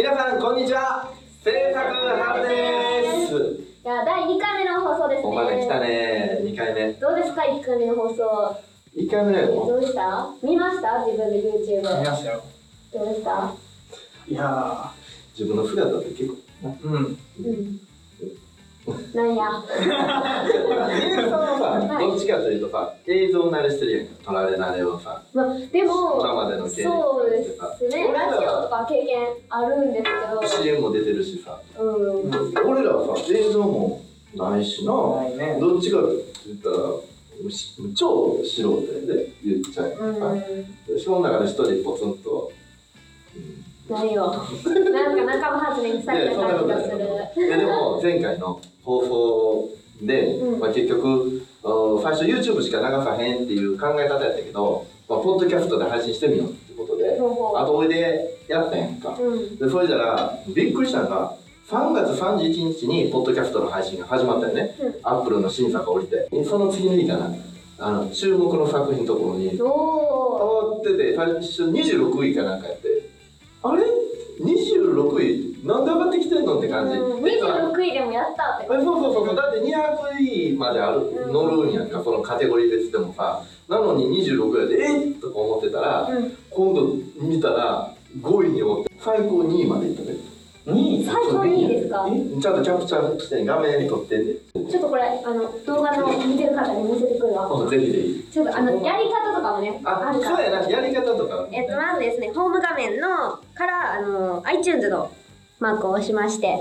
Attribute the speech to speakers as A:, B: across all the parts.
A: 皆さんこんにちは。制作春です。
B: いや第2回目の放送ですね。
A: おまだ来たね。2回目。
B: どうですか？1回目の放送。
A: 1回目だよ。
B: どうした？見ました？自分で YouTube
C: 見ましたよ。
B: どうでした？
C: いや
A: 自分の姿って結構
C: ー、うん。
B: うんなんや。
A: 宮さんはさ、
B: はい
A: どっちかというとさ映像慣れしてるやんか撮られ慣れをさ。
B: まあでも
A: 今までの経歴
B: そうですね。ラジオとか経験あるんですけ
A: CM も出てるしさ。
B: どうん。
A: 俺らはさ映像もないしな。
C: ないね。
A: どっちかって言ったらし超素人やで言っちゃう
B: うん。
A: からさ、その中で一人ポツンと、
B: 何よ。なんか仲間発言された感じがする。
A: い。やでも前回の放送で、
B: うん。
A: まあ、結局最初 YouTube しか流さへんっていう考え方やったけど、まあ、ポッドキャストで配信してみようってことで
B: ほうほう。
A: 後追いでやったやんか。
B: うん。
A: でそれじゃらびっくりしたのが3月31日にポッドキャストの配信が始まったよね、
B: うん。
A: アップルの審査が降りて。その次の日かな。あの注目の作品のところに
B: おお
A: 変わってて最初26位かなんかやってあれ？26位？なんで上がってきてんのって感じ、
B: うん
A: でさ
B: 26位でもやったって。
A: あそうそうそうそう。だって200位まである、
B: うん
A: 乗るんやんかそのカテゴリー別でもさなのに26位やでえっとか思ってたら、
B: うん。
A: 今度見たら5位におって最高2位までいったね
C: 2位
B: 最高にいいですか？
A: ちゃんとキャプチャーして画面撮って
B: ちょっとこれあの動画の見てる方に見せてくるわ。
A: うんぜひぜひ。
B: ちょっとあのやり方とかもね
A: あ
B: あるから。
A: そうやなやり方とか、
B: えっとまずですねホーム画面のからあの iTunes のマークを押しまして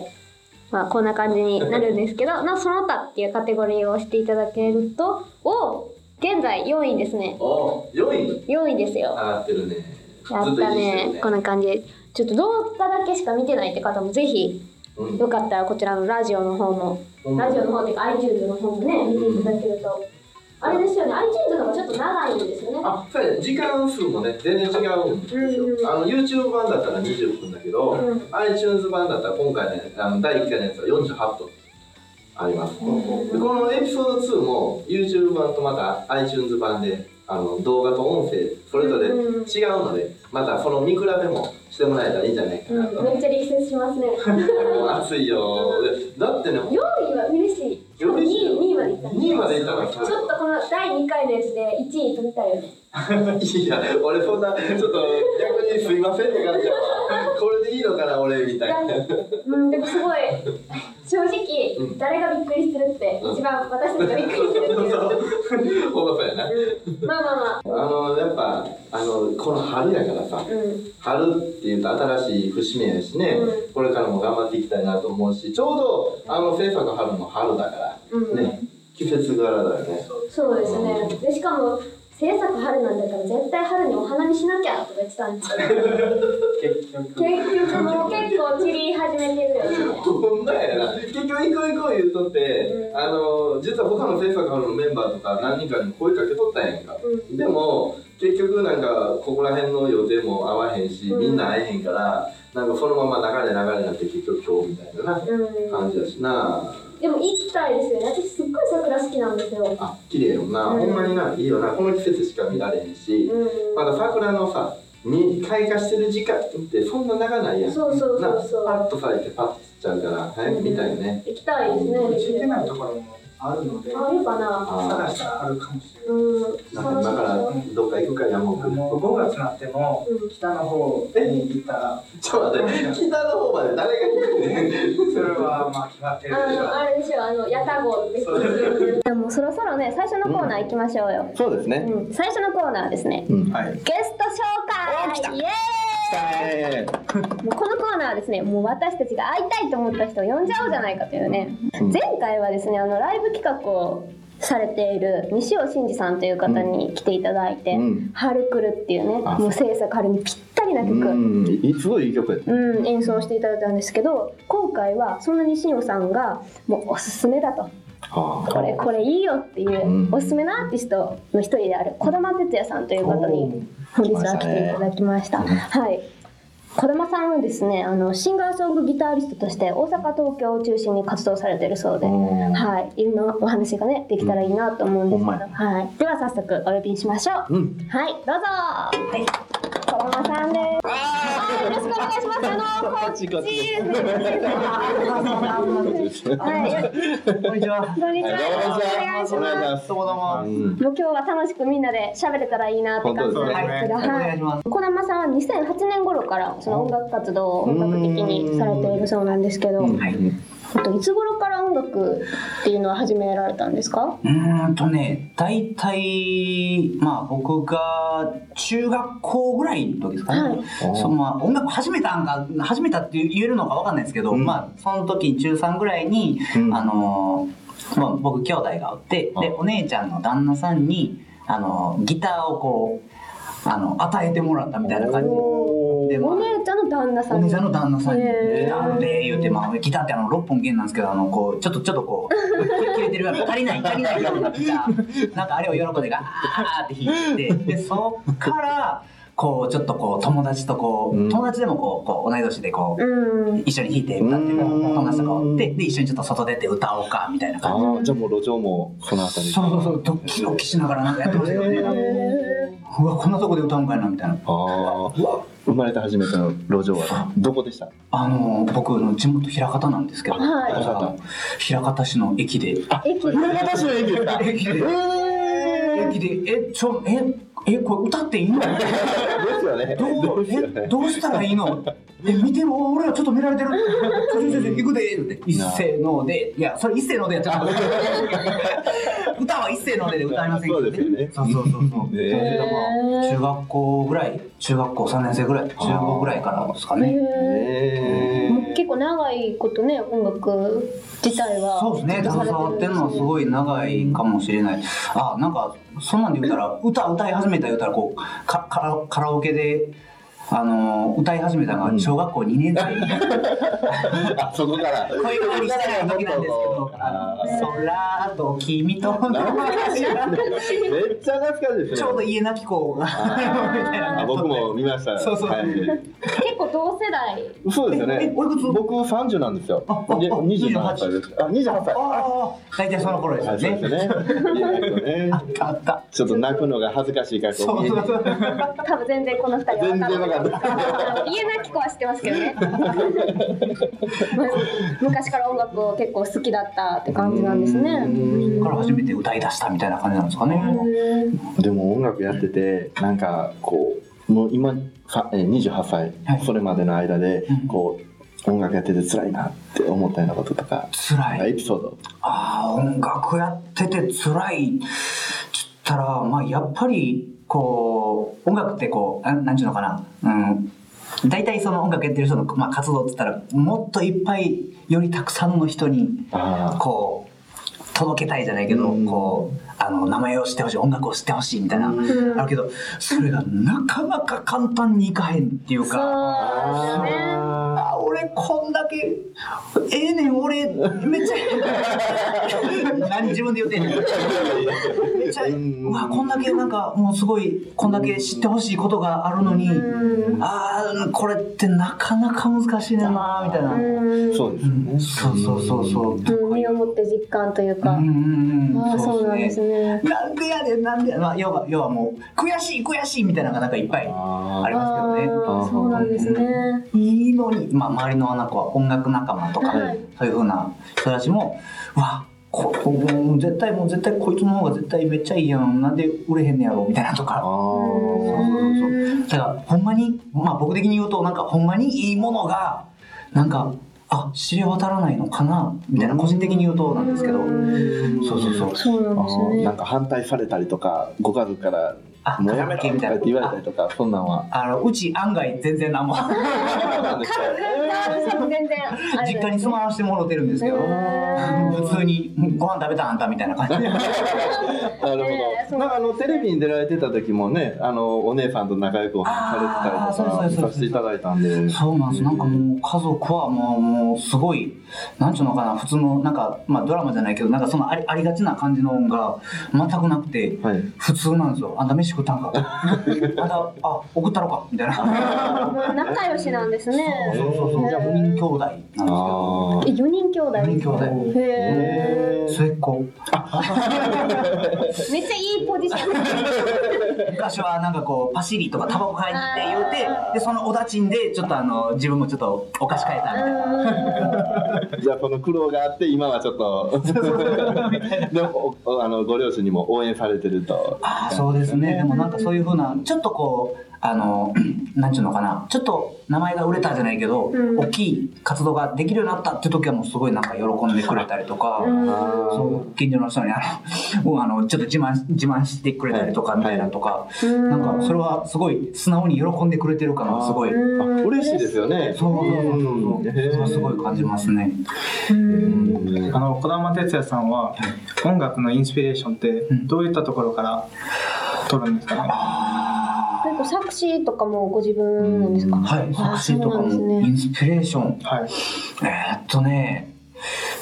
B: まあこんな感じになるんですけど のその他っていうカテゴリーを押していただけるとお現在4位ですね。
A: お4位。
B: 4位ですよ。
A: 上がってるね
B: やったね。こんな感じ。ちょっと動画だけしか見てないって方もぜひ
A: うん。
B: よかったらこちらのラジオの方も。
A: うん。
B: ラジオの方っていうか iTunes の方もね見ていただけると。あれですよね iTunes の方がちょっと長いんですよね。
A: あそうやね。時間数もね全然違うんですよ、
B: うん
A: あの YouTube 版だったら20分だけど、
B: うん。
A: iTunes 版だったら今回ねあの第1回のやつは48分あります、でこのエピソード2も YouTube 版とまた iTunes 版であの動画と音声それぞれ違うのでまたその見比べもしてもらえたらいいんじゃないかなと、
B: うん、めっちゃ力説しますね。
A: もう熱いよ。だってね
B: 4位は嬉しい。2
A: 嬉しいよ。
B: 位2位までいった
A: 2位までいったの
B: ちょっとこの第2回のやつで1位取りたいよね。
A: いや、俺そんな、ちょっと逆にすいませんって感じこれでいいのかな、俺みたいな。
B: うんでもすごい正直、
A: うん。
B: 誰がびっくりするって、
A: うん。
B: 一番私たちがびっくりするっていう。
A: ほんまそう。やな。
B: うん。まあまあまあ。
A: あの、やっぱ、あの、この春やからさ、
B: うん。
A: 春っていうと新しい節目やしね、
B: う
A: これからも頑張っていきたいなと思うし、ちょうど、あの、制作春の春だから、
B: うん。
A: ね、季節柄だよね。
B: そうですね。でしかも制作春なんだから絶対春にお花見しなきゃとか言ってたんですけど
C: 結局。
B: 結局もう結構散り始めてるよね
A: ほんまやな。結局、行こう行こう言うとって、
B: うん
A: あの、実は他の制作春のメンバーとか何人かに声かけとったんやんか。
B: うん
A: でも結局なんかここら辺の予定も合わへんし、
B: うん
A: みんな会えへんからなんかそのまま流れ流れになって結局今日みたいな感じだしな
B: でも行きたいですよね。私すっごい桜好きなんですよ。
A: あ綺麗よな、
B: うん。
A: ほんまにないいよな。この季節しか見られへんし、
B: うん。
A: まだ桜のさに開花してる時間ってそんな長ないやん。
B: そうそう
A: な
B: そうそう。
A: パッと咲いてパッと散っちゃうから早く見たいよね、
B: 行きたいですね。
C: 知ってないところもあるので、
B: あるかな。
A: あ
C: 探したらあるかもしれない。
B: うん。
A: なんからどっか行くか山
C: あ
A: 奥
C: の5月になっても
B: うん。
C: 北の方に行ったら、
A: ちょっと待って北の方まで誰が行くねん
C: それはまあ決まってるでしょう。
B: あのあれでしょ。あのヤタ号です。
C: そう
B: でもそろそろね最初のコーナー行きましょうよ、
A: そうですね、
B: うん、最初のコーナーですね。
A: うん。
C: はい。
B: ゲスト紹介！イエ
A: え
B: ーイもうこのコーナーはですねもう私たちが会いたいと思った人を呼んじゃおうじゃないかというね。
A: うん。
B: 前回はですねあのライブ企画をされている西尾真二さんという方に来ていただいて
A: うん「
B: 春来る」っていうね
A: あ。
B: もう制作春にぴったりな曲、
A: すごいいい曲やった。
B: うん、演奏していただいたんですけど今回はそんな西尾さんがもうおすすめだと。
A: はあ。
B: これこれいいよっていう
A: うん。
B: おすすめのアーティストの一人である児玉哲也さんという方に本日は来ていただきました。はい。児玉さんはですねあのシンガーソングギターリストとして大阪東京を中心に活動されているそうで、
A: うん。
B: はい、いろんなお話がねできたらいいなと思うんですけど、はい、では早速お呼びしましょう。
A: うん。
B: はい。どうぞ。はいさんです。よろしくお願いします。あの、こっちですね。は。い。
C: こんにちは。
B: こんにちは。よろしくお願いします。
C: どうも。
B: 今日は。楽しくみんなで喋れたらいいなって感じなんですけど、小玉さんは。2008年頃からその音楽活動を本格的にされているそうなんですけど、
C: は。い。
B: えっといつ頃から音楽っていうのは始められたんですか？
D: うーんとね、大体、まあ僕が中学校ぐらいの時ですかね。
B: はい。
D: そのまあ音楽始めたんか、始めたって言えるのかわかんないですけど、
A: うん。
D: まあその時中3ぐらいに、
A: うん。
D: あのーまあ僕兄弟がおって、で、お姉ちゃんの旦那さんに、あのーギターをこう、あの、与えてもらったみたいな感じ
B: お姉ちゃんの旦那さんに。
D: お姉ちゃんの旦那さんにで言うて、まあ、ギターってあの6本弦なんですけどあのこうちょっとちょっとこう切れてるような足りない足りないようなギターなんかあれを喜んでガーって弾いて。でそっからこうちょっとこう友達とこう、
A: うん。
D: 友達でもこうこう同い年でこう、
B: うん。
D: 一緒に弾いて歌ってる
A: うん。
D: 友達とかおってで一緒にちょっと外出て歌おうかみたいな
A: あ
D: 感じ。
A: あじゃあもう路上もそのあたり
D: そうそうそうドキドキしながらなんかやってましたよね、うわこんなとこで歌うんかいなみたいな。
A: ああ生まれて初めての路上はどこでした？
D: あの僕の地元枚方なんですけど、
B: はい。
D: 枚方。市の駅で。
B: 駅。
A: 私の駅ですか
D: 駅で駅で。えちょええこれ歌っていいの？
A: ですよね。
D: どうえどうしたらいいの？え見ても俺らちょっと見られてる。ちょちょちょちょ行くでって。一斉ので。いやそれ一斉ので。やっちゃう歌は一斉のでで歌いませんけど
A: そうですよね。
D: そうそうそうそう。
A: へ
D: それがまあ中学校ぐらい。中学校3年生ぐらい。中5ぐらいからですかね。
B: 結構長いことね音楽自体は。
D: そうですね、携わってるのはすごい長いかもしれない。あ、なんか、そんなんで言うたら、歌歌い始めめた言うたら、こう、かカラカラオケで、あのー歌い始めたのが小学校2年生。
A: あそこから。
D: 恋声にしてない時なんですけど、あの空と君との
A: めっちゃ懐かしいですね。
D: ちょうど家なき子が、みたいな
A: あ僕も見ました
D: そうそう。
A: はい。
B: 結構同世代。
A: そうですよ
D: え
A: ね
D: おいくつ？
A: 僕30なんですよ。
D: ああ
A: で
D: あ
A: 28歳ですあ28歳。
D: ああ、大体その頃ですよ
A: はいそうです
D: ね。あったあった。
A: ちょっと泣くのが恥ずかしいからこ
D: そうう
A: 見えて
D: そうそう。
B: 多分全然この二人は
A: 全然
B: 分かん家なき子は知ってますけどね 昔から音楽を結構好きだったって感じなんですね
D: そこから初めて歌い出したみたいな感じなんですかね。
A: でも音楽やっててなんかこうもう今さえー28歳、
D: はい
A: それまでの間で
D: うん
A: こう音楽やってて辛いなって思ったようなこととか、
D: 辛い。
A: エピソード
D: ああ、音楽やってて辛い。たら、まあ、やっぱり、こう、音楽ってこう、なんなんちゅうのかな。うん。大体その音楽やってる人の、まあ、活動って言ったら、もっといっぱい、よりたくさんの人に、
A: あ
D: こう、届けたいじゃないけど、
A: うん。
D: こう、あの、名前を知ってほしい、音楽を知ってほしいみたいな、
B: ん。
D: あるけど、それがなかなか簡単にいかへんっていう
B: そう
D: か、
B: ですね
D: 俺こんだけええねん俺めっちゃ何自分で言ってんねん。めっちゃ
A: う
D: わこんだけなんかもうすごいこんだけ知ってほしいことがあるのに
B: うん。
D: あーこれってなかなか難しいねんなみたいな。
B: うん。
A: そうですよね。
D: そうそうそうそう。
B: うん身をもって実感というか、
D: うんうんうん
B: ああそうなんですね。
D: なんでやねんなんでやまあ要は要はもう悔しい悔しいみたいなのがなんかいっぱい
A: あ
D: ありますけどね。
B: ああそうなんですね。
D: いいのに、まあ、周りのなんか音楽仲間とか、
B: はい。
D: そういうふうな人たちもうわこもう絶対もう絶対こいつの方が絶対めっちゃいいやん。なんで売れへんねやろみたいなと
A: あ
D: か
A: ー。
D: そうそうそうだからほんまにまあ僕的に言うとなんかほんまにいいものがなんかあ知れ渡らないのかなみたいな個人的に言うとなんですけど。そうそうそう。
B: そうなんね
A: なんか反対されたりとかご家族から
D: あ
A: もうやめろ
D: みたいな
A: って言われたりとかそんなんは
D: あのうち案外全然何も実家に住まわしてもろてるんですけど普通にご飯食べたあんたみたいな感じで
A: なるほど。なんかあのテレビに出られてた時もね、あのお姉さんと仲良くお話しされてたりとかさせていただいたんで。
D: そうなんです。なんかもう家族はもう、もうすごい、なんちゅうのかな、普通の、なんか、まあドラマじゃないけど、なんかそのありありがちな感じの音が全くなくて、
A: はい。
D: 普通なんですよ。あんた飯食ったんか。あんた、あ、送ったろかみたいな。
B: 仲良しなんですね
D: そうそうそう。じゃあ4人兄弟なんですけど。
A: あ
B: え四人兄弟
D: 4人兄弟。
B: へえ
A: へ
D: 末っ子。
B: めっちゃいいポジション
D: 昔はなんかこうパシリとかタバコ買いに行って言うてでそのおだちんでちょっとあの自分もちょっとお菓子買えたみたいな。
A: じゃあこの苦労があって今はちょっと。でもあのご両親にも応援されてると。
D: あーそうですね。でもなんかそういうふうなちょっとこうあのなんちゅうのかな。ちょっと名前が売れたじゃないけど、
B: うん。
D: 大きい活動ができるようになったって時はもうすごいなんか喜んでくれたりとか。
B: うん。
D: そう近所の人にあのもうあのちょっと自慢自慢してくれたりとかみたいなとか、なんかそれはすごい素直に喜んでくれてるからすごい、
A: 嬉しいですよね。
D: そうそうそうそう。それはすごい感じますね。
A: うん。
C: あの児玉哲也さんは音楽のインスピレーションって
D: うん。
C: どういったところから取るんですかね、
D: あ
B: 結構作詞とかもご自分なんですか？
D: ーはい作詞とかも。
B: あそうなんですね。
D: インスピレーション。
C: はい。
D: えーっとね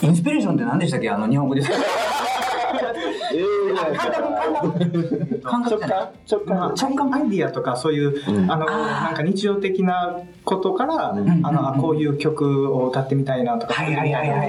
D: インスピレーションって何でしたっけ？あの日本語ですか？
A: 直感直、感
C: 直感アイディアとかそういう、
A: うん
C: あのなんか日常的なことから、
A: うん
C: あのこういう曲を歌ってみたいなとか、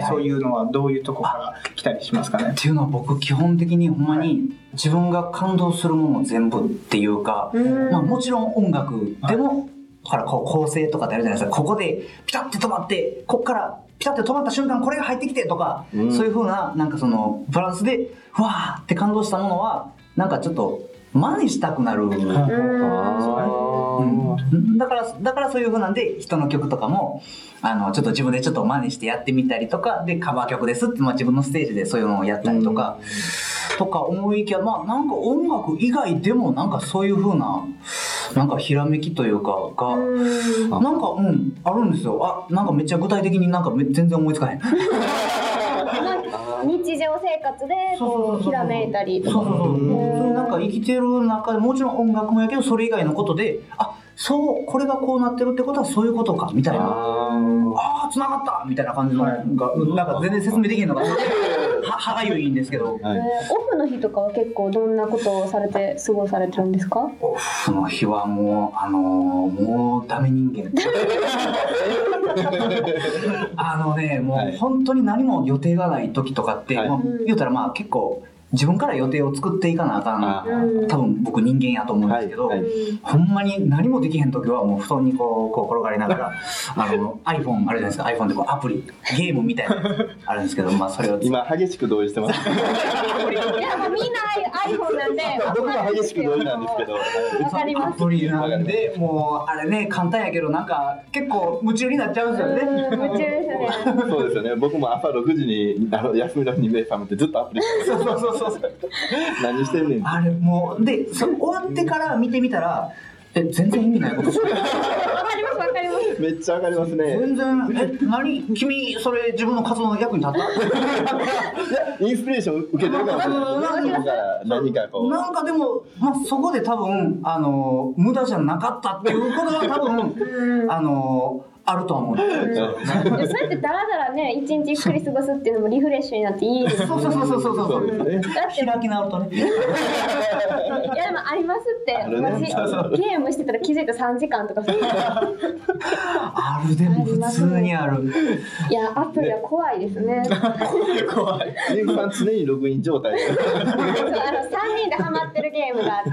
C: そういうのはどういうとこから来たりしますかね
D: っ。ていうのは僕基本的にほんまに自分が感動。するもの全部っていうか、
B: うん
D: まあ、もちろん音楽でも、だからこう構成とかってあるじゃないですかここでピタッて止まってこっからピタッて止まった瞬間これが入ってきてとか、
A: うん。
D: そういうふうななんかそのバランスでふわーって感動したものはなんかちょっと真似したくなる。
B: うん
D: だからだからそういうふうなんで人の曲とかもあのちょっと自分でちょっと真似してやってみたりとかでカバー曲ですって、まあ、自分のステージでそういうのをやったりとか、とか思いきやまあなんか音楽以外でもなんかそういうふうななんかひらめきというかが、
B: うん
D: なんかうんあるんですよあなんかめっちゃ具体的になんかめ全然思いつかへん。
B: 日常生活でこうひらめいたり
D: そうそうそう。そう。いうなんか生きてる中でもちろん音楽もやけどそれ以外のことであそうこれがこうなってるってことはそういうことかみたいな。
A: あ
D: ああ、繋がったみたいな感じのが、なんか全然説明できへんのが、は歯がゆいんですけど、
A: ーはい。
B: えーオフの日とかは結構どんなことをされて過ごされてるんですか？
D: オフの日はもう、あのーもうダメ人間。あのね、も
A: はい。
D: う本当に何も予定がない時とかって、
A: はい。
D: まあ言うたらまあ結構、自分から予定を作っていかなあか
A: あ
D: ん。
B: うん
D: 多分僕人間やと思うんですけど、
A: はいはい。
D: ほんまに何もできへん時はもう布団にこうこう転がりながら あの iPhone あるじゃないですか。iPhone でこうアプリゲームみたいなあるんですけどまあそれを
A: 今激しく同意してます。
B: いやもうみんな iPhone なんで
A: 僕も激しく同意なんですけど。
B: わかります
D: アプリなんでもうあれね簡単やけどなんか結構夢中になっちゃうんですよね。
B: うん夢中ですね。
A: そうですよね。僕も朝6時にあの休みの日に目覚めてずっとアプリして
D: そうそうそう
A: 何してんねん。
D: あれもうでそ終わってから見てみたらえ全然意味ないこと。してる
B: わかりますわかります。
A: めっちゃわかりますね。
D: 全然え何？君それ自分の活動の役に立った？
A: インスピレーション受けてるかもしれない何かこう。
D: なんかでも、まあ、そこで多分あの無駄じゃなかったっていうことは多分あのあるとは思う。
B: そう。やってダラダラね一日ゆっくり過ごすっていうのもリフレッシュになっていいです
D: そうそうそうそうそう
A: そ
D: そう。う
A: ですね
B: だって
D: 開き直るとね。
B: いやでもありますって。私ゲームしてたら気づいたら3時間とか
D: あるでも普通にある。
B: いやアプリは怖いですね。
C: 怖い。
A: リンクさん常にログイン状態。で
B: そうあの3人でハマってるゲームがあって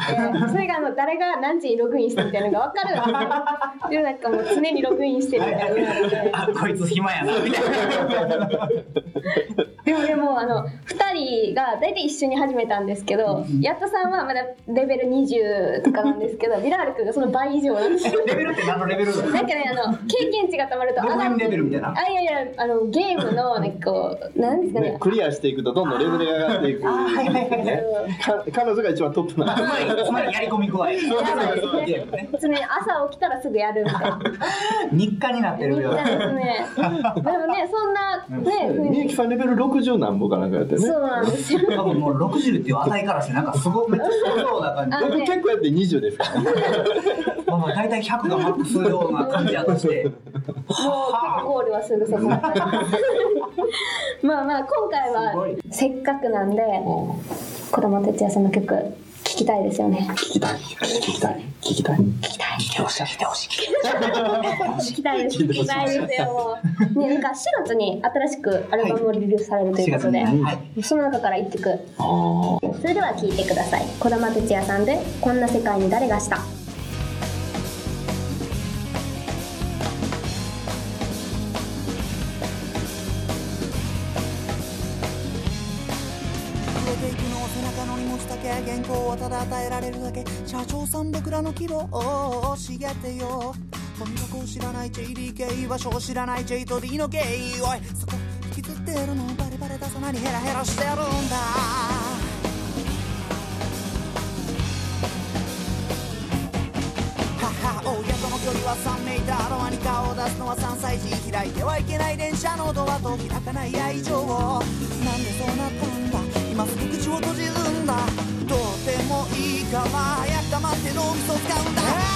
B: それがあの誰が何時にログインしたみたいなのが分かるんですよでなんかもう常にログインして
D: あこいつ暇やなみたいな。
B: でもでもあの2人が大体一緒に始めたんですけどやっとさんはまだレベル20とかなんですけど ビラール君がその倍以上なんですよ。
D: レベルって何のレベル
B: なんかねあの経験値がたまると
D: ログインレベルみたいな？
B: あいやいやあのゲームのなんかこうなんですかね。
A: ねクリアしていくとどんどんレベルが上がっていく。
D: あーはいはいはい
A: 彼女が一番トップなん
D: つまりつまりやり込み具合。
B: やばいですね。
D: ね。
B: 常に朝起きたらすぐやるみたいな。
D: 日課になってるよ。
B: ですね。でもねそんなね
A: みゆきさんレベル60何歩かなんかやってね。
B: そうなんですよ
D: 多分もう60っていう値からしてなんかすごいめっちゃそうな感じ。
A: 結構やって20ですからね。
D: まあまあ大体100がマックスような感じやとして。
B: もうゴールはすぐそこまあまあ今回はせっかくなんで児玉哲也さんの曲聴聞きたいですよね。
A: 聞きたい聞きたい聞きたい
B: 聞きたい。
D: 聞いてほしい聞
B: きたいです。聞きたいですよ。ね、なんか4月に新しくアルバムをリリースされるということで、
D: 4月にはい
B: その中から一曲、それでは聴いてください。児玉哲也さんで、こんな世界に誰がした？
E: 稿はただ与えられるだけ社長さん僕らの希望を茂ってよ。ゴミ箱を知らない JDK 場所を知らない。J と D の K おいそこ引きずってるのバレバレだそなにヘラヘラしてるんだ。母親との距離は3メーターロマに顔を出すのは3歳児。開いてはいけない電車のドアと開かない愛情を。なんでそうなったんだ。今すぐ口を閉じるんだ。どうでもいいから早く黙って脳みそ使うんだ。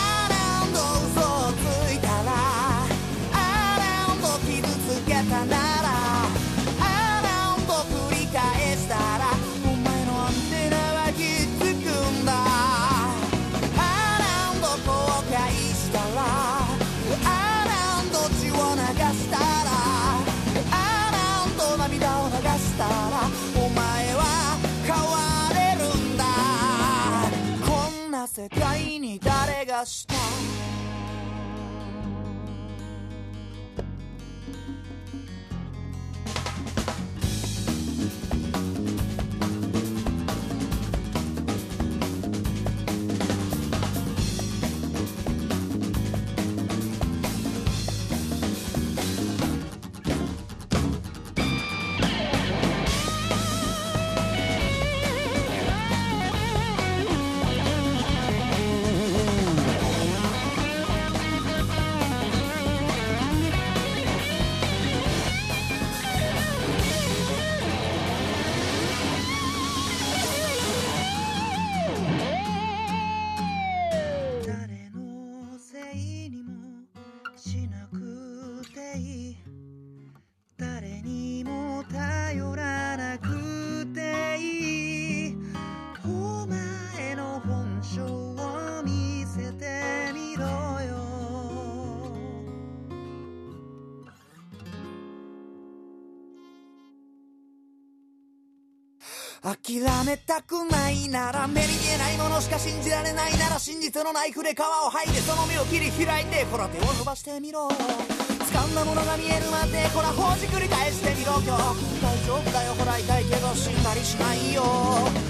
E: 諦めたくないなら目に見えないものしか信じられないなら真実のナイフで皮を剥いでその目を切り開いてほら手を伸ばしてみろ掴んだものが見えるまでほらほじくり返してみろ今日大丈夫だよほら痛いけど死んだりしないよ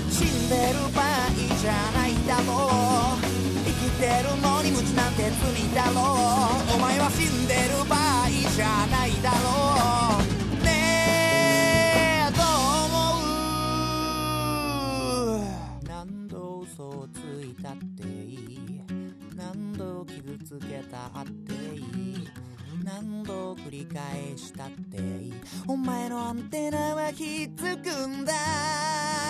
E: 死んでる場合じゃないだろう生きてるのに無知なんて罪だろうお前は死んでる場合じゃないだろう。たっていい。何度傷つけたっていい。何度繰り返したっていい。お前のアンテナはひっつくんだ。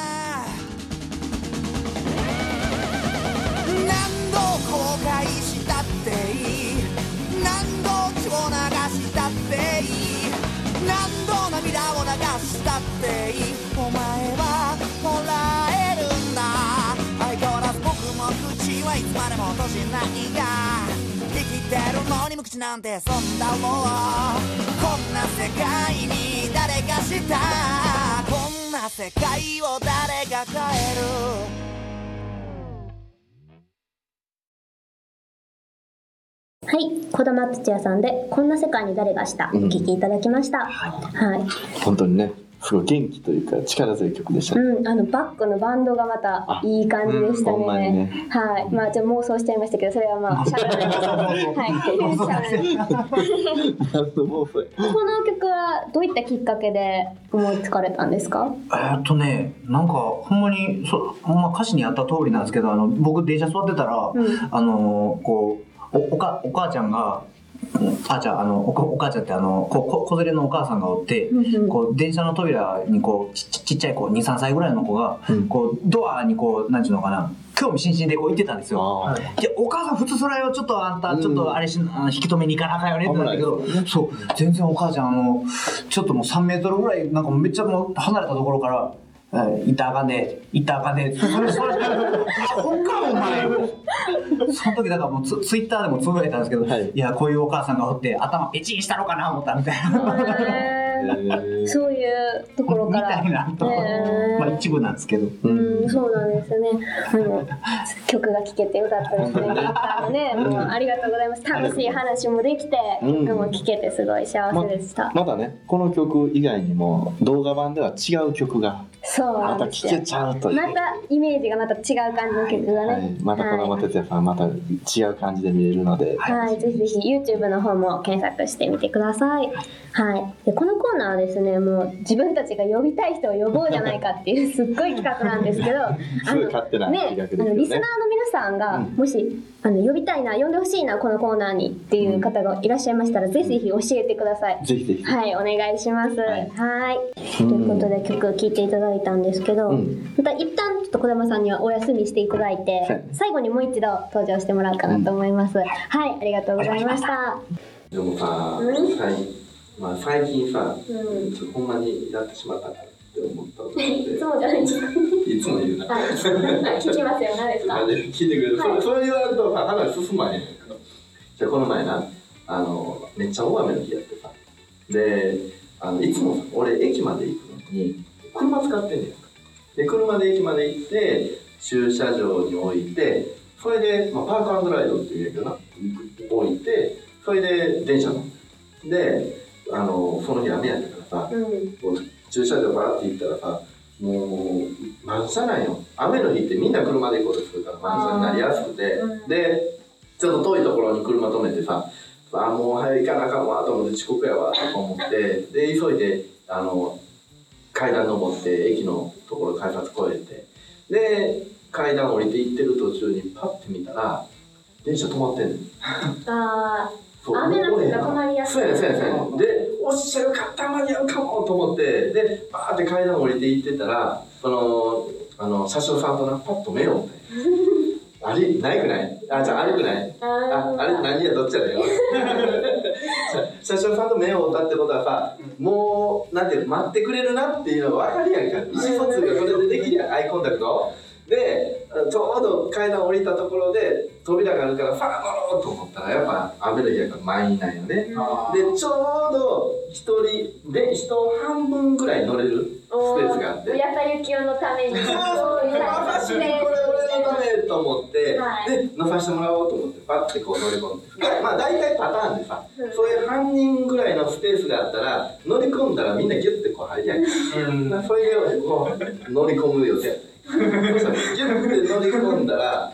E: つまでも閉じないが生きてるのに無口なんてそんだろうこんな世界に誰がしたこんな世界を誰が変える
B: はい、児玉哲也さんで、こんな世界に誰がした、
A: うん
B: お聴きいただきました。はい。
A: 本当にねすごい元気というか力強い曲でしたね、
B: うん、あのバックのバンドがまたいい感じでした
A: ほんまに
B: ね。
A: ね
B: はい、まあちょっと妄想しちゃいましたけど、それはまあしゃべらない。はい、この曲はどういったきっかけで思いつかれたんですか？
D: えーっとね、なんかほんまにそ、まあ、歌詞にあった通りなんですけどあの僕電車座ってたら、
B: うん。
D: あのこうおおかお母ちゃんがうんあじゃああのおお母ちゃんってあのここ子連れのお母さんがおって、
B: うんうん。
D: こう電車の扉にこうちちちっちゃい子23歳ぐらいの子が、
A: うん。
D: こうドアにこうなんていうのかな興味津々でこう言ってたんですよ。
A: あ
D: い。やお母さん普通それをちょっとあんたちょっとあれし、あの引き止めに行かなあかんよねってなったけど、そう。全然お母ちゃんあのちょっともう3メートルぐらいなんかめっちゃもう離れたところからはい行ったらあかんで、行ったらあかんで、それ、それ、ほんかお前。その時だからもうツツイッターでもつぶやいたんですけど、
A: はい
D: い、や、こういうお母さんがおって、頭ペチンしたのかな思ったみたいな。
B: そういうところから
D: たいなと、
B: へー
D: まあ一部なんですけど。
B: うん、そうなんですね。曲が聴けてよかったですね。ね、もうありがとうございます。楽しい話もできて、
A: うん
B: でも聴けてすごい幸せでした。
A: まだねこの曲以外にも動画版では違う曲が
B: そうな
A: また聴け。ちゃうという、
B: またイメージがまた違う感じの曲がね。
A: はい、また子供
B: はい
A: 哲也さんまた違う感じで見れるので、
B: はい、ぜひぜひ YouTube の方も検索してみてください。はい。で、このコーナーはですね、もう自分たちが呼びたい人を呼ぼうじゃないかっていうすっごい企画なんですけど、あ
A: すごい勝手な
B: ね、
A: 企画ですよね
B: あのリスナーの皆さんが、
A: うん。
B: もしあの呼びたいな、呼んでほしいな、このコーナーにっていう方がいらっしゃいましたら、ぜひぜひ教えてください。
A: ぜひぜひ、
B: はい、お願いします。
A: は
B: はい。い。ということで曲を聴いていただいたんですけど、
A: うん。
B: また一旦ちょっと児玉さんにはお休みしていただいて
A: ね、
B: 最後にもう一度登場してもらおうかなと思います。はい、ありがとうございました。
A: でもさ、
B: うん。
A: 最まあ、最近さ、
B: うん。
A: ほんまにやってしまったなって思ったことがあ
B: い
A: って
B: つもじゃないですか。
A: いつも言うな。
B: はい。聞きますよ、何ですか？
A: 聞いてくれる、
B: はい
A: それそれ言われるとさ話進まへんじゃあこの前なあのめっちゃ大雨の日やってさであのいつもさ俺駅まで行くのに車使ってんねんで車で駅まで行って駐車場に置いてそれで、まあ、パークアンドライドっていうんやけどな置いてそれで電車乗るであのその日雨やったからさ
B: うん。
A: 駐車場バーって行ったらさもう満車なんよ雨の日ってみんな車で行こうとするから満車になりやすくて、
B: うん。
A: でちょっと遠いところに車止めてさあもう早い行かなあかんわと思って遅刻やわとか思って。で急いであの階段登って駅のところ改札越えて。で階段降りて行ってる途中にパッて見たら電車止まってんねん
B: あ雨の日が止まりやすい。
A: そうやねそうやねでおっしゃる方間に合うかもと思ってでバーって階段降りて行ってたらそのあの車掌さんとなパッと目を追って。あれないくない？あじゃああれくない？
B: あ。
A: ああれ何や？どっちやねん？車掌さんと目を追ったってことはさもうなんて待ってくれるなっていうのが分かるやんか。意思疎通がこれでできるやん。アイコンタクトでちょうど階段降りたところで扉があるからさあ乗ろうと思ったらやっぱ雨の日やから満員なんよね。でちょうど一人で人半分ぐらい乗れるスペースがあって。
B: やさゆきおのために。
A: これ俺のためと思って、
B: はい。
A: で乗させてもらおうと思ってパッてこう乗り込んで。まあ大体パターンでさ、
B: うん。
A: そういう半人ぐらいのスペースがあったら乗り込んだらみんなギュッてこう入りやんか、それでこう乗り込む予定ギュッて乗り込んだら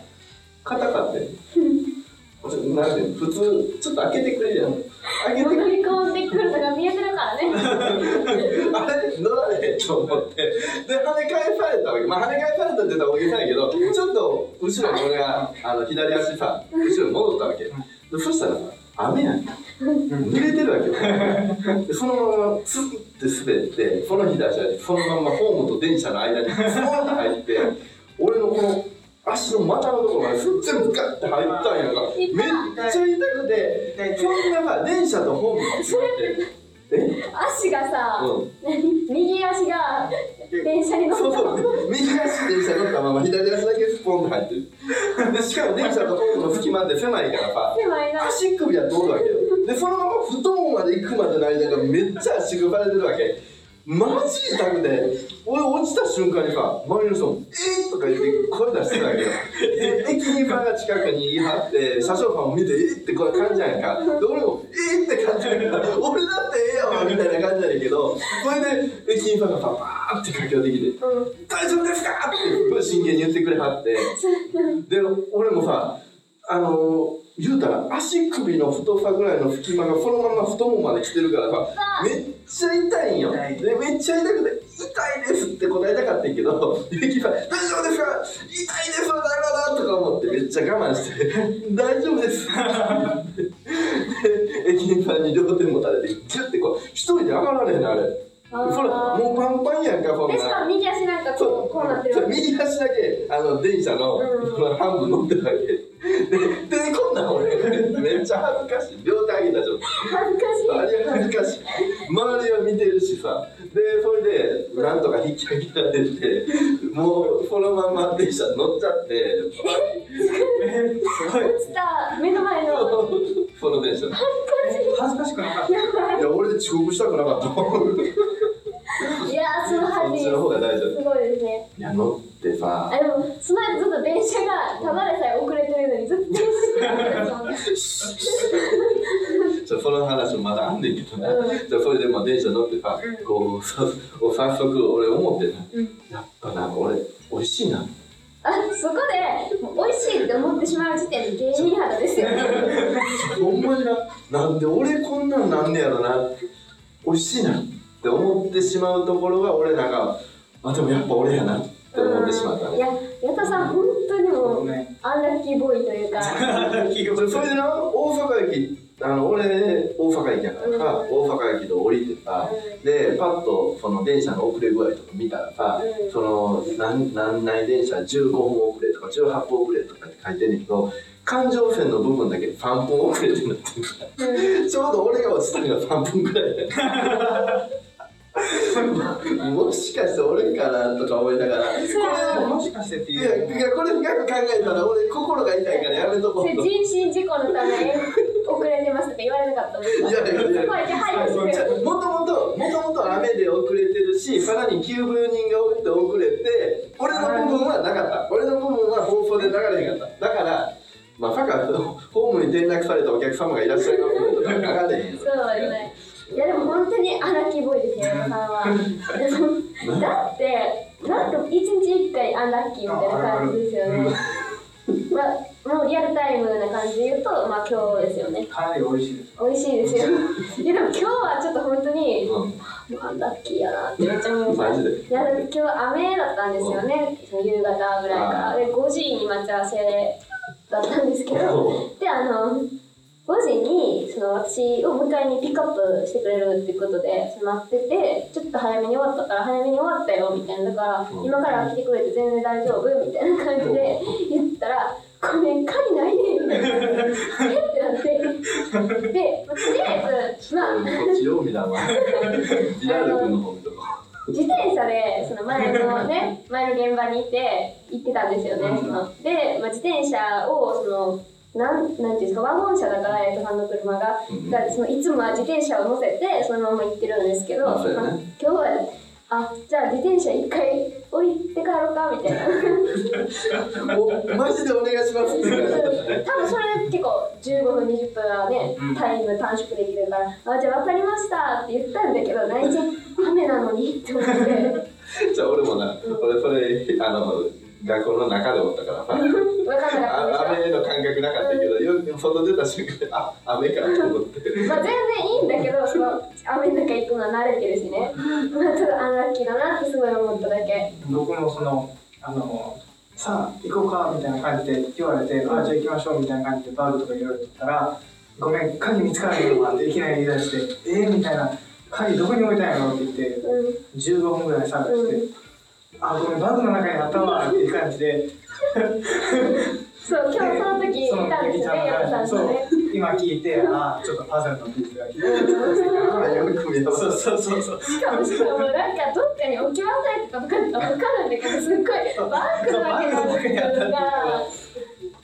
A: 硬かったよ。ちょっとなんて普通ちょっと開けてくれるやん。開けてくれ
B: 乗り込んでくるのが見えてるからね。
A: あれ乗られへんと思って。で跳ね返されたわけ。まあ跳ね返されたって言ったら大げさやけどちょっと後ろに俺があの左足さ後ろに戻ったわけ。でそしたらさ雨やんか。濡れてるわけ。よでそのままツンって滑ってその左足はそのままホームと電車の間にスポーンって入って俺のこの足の股のところまで全部ガッて入ったんやがめっちゃ痛くてそんなさ電車とホームが詰まって。え？
B: 足がさ、
A: うん。
B: 何？右足が電車に乗った。
A: そうそう。右足電車乗ったまま左足だけスポンと入ってる。で しかも電車とホームの隙間って狭いからさ
B: 狭いな。
A: 足首は通るわけよ。でそのまま太ももまで行くまでの間がめっちゃ足首されてるわけマジ痛くて俺落ちた瞬間にさ周りの人も「えっ!」とか言って声出してたわけよ で駅員さんが近くにいはって車掌さんも見て「えっ!」ってこう感じやんかで俺も「えっ!」って感じやんか 俺だってええやわみたいな感じやねんけどそれで駅員さんがさバーって駆け寄ってきて
B: うん。
A: 「大丈夫ですか?」って真剣に言ってくれはってで俺もさあのー、言うたら足首の太さぐらいの隙間がそのまま太ももまで来てるからさめっちゃ痛いんよ。でめっちゃ痛くて「痛いです」って答えたかったけどゆきさん「大丈夫ですか？痛いですわだよな」とか思ってめっちゃ我慢して「大丈夫です」で駅員さんに両手持たれてギュッてこう一人で上がられへんあれそれ。
B: あー。
A: もうパンパンやんかそん
B: でしか？右足なんかこうこうなってる。
A: 右足だけあの電車の,、
B: うん。
A: 半分乗ってたわけででこんなん俺めっちゃ恥ずかしい。両手上げた状態。
B: 恥ずかしい。
A: あれ恥ずかしい。周りは見てるしさ。でそれでなんとか引き上げられて電車乗っちゃって。
C: すごい。
B: 落ちた。目の前の。
A: その電車。で
C: 恥ずかしくなかった。
B: やばい
A: いや俺で遅刻したくなかった。
B: いやーその
A: そっちの方が大丈夫。
B: すごいですね。
A: いや乗ってさ。
B: あでもその間ずっと電車がただでさえ遅れてるのにずっと電車
A: じゃあその話もまだあんねんけどな、
B: うん。
A: じゃあそれでまあ電車乗ってさ、
B: うん
A: こうさ早速俺思ってな、
B: うん。
A: やっぱなんか俺美味しいな。
B: あそこで美味しいって思ってしまう時点で芸人肌ですよね。
A: ほんまにな。なんで俺こんなんなんねやろな。美味しいなって思ってしまうところが俺なんかあでもやっぱ俺やな。って思ってしまったね
B: いや矢田さん本当にもう
C: ね
B: アンラッキーボーイというか。
A: それでな大阪駅あの俺大阪駅やからさ、
B: うん。
A: 大阪駅で降りてさ、でパッとその電車の遅れ具合とか見たらさ、
B: うん。
A: その何何内電車15分遅れとか18分遅れとかって書いてんねんけど環状線の部分だけ3分遅れってなってるから。
B: うん。
A: ちょうど俺が落ちたのが3分ぐらいや もしかして俺かなとか思いながら。これ
C: もしかしてって
A: い
C: いう
A: やいやこれ深く考えたら俺心が痛いからやめとこうと。
B: 人身事故のため遅れてますとか言われなかったんですか
A: いやいや。いやもともともともと雨で遅れてるしさらに急ブーニンが起きて遅れて俺の部分はなかった。俺の部分は放送で流れへんかった。だからまさかホームに転落されたお客様がいらっしゃるかもとか流れへんよ。
B: そうですねいやでも本当にアナラッキーボーイですよ矢田さんはでもだってなんか一日一回アンラッキーみたいな感じですよねまあもうリアルタイムな感じで言うとまあ今日ですよね
C: かなり美味しいです
B: 美味しいですよいやでも今日はちょっと本当に
A: うん
B: アンラッキーやなってめっちゃ思いました
A: マジで
B: いやだって今日雨だったんですよね、その夕方ぐらいからで5時に待ち合わせだったんですけどであの5時にその私を迎えにピックアップしてくれるっていうことでその待っててちょっと早めに終わったから早めに終わったよみたいなだ今から来てくれて全然大丈夫みたいな感じで言ったら「ごめん鍵ないね」みたいな「え？っ?」てなって。で、まあとりあえずまあ 自転車でその前のね 前の現場にいて行ってたんですよね、そので、まあ、自転車をそのなんなんていうんですかワゴン車だから江戸さんの車が、
A: うん。
B: だからそのいつもは自転車を乗せてそのまま行ってるんですけど、
A: まあ
B: 今日はあじゃあ自転車一回置いて帰ろうかみたいな。
A: おマジでお願いします
B: 多分それで結構15分20分はね
C: うん。
B: タイム短縮できるからあじゃあ分かりましたって言ったんだけど内心雨なのにって思って。
A: じゃあ俺もな俺それあの学校の中でおったからさ雨の感覚なかったけどよ外出た瞬間あ雨かと思って
B: まあ全然いいんだけど、その雨の中行くのは慣れてるしね。まあただアンラッキーだなってすごい思っただけ。
C: 僕もそのあのさあ行こうかみたいな感じで言われて、あじゃあ行きましょうみたいな感じでバグとかいろいろ言ったらごめん鍵見つからへんわっていきなり言い出してえー、みたいな鍵どこに置いたんやろって言って
B: うん。
C: 15分ぐらい探して、あごめんバグの中にあったわっていう感じで
B: そう、今日その時いたんですよね、ヤさんとね。
C: 今聞いてあちょっとパズルのピースがそうそうそうそう
B: しかも しかもなんかどっかに置き忘れてたとかってわかるんだけど、すっごいバッグの中にあるっていうか。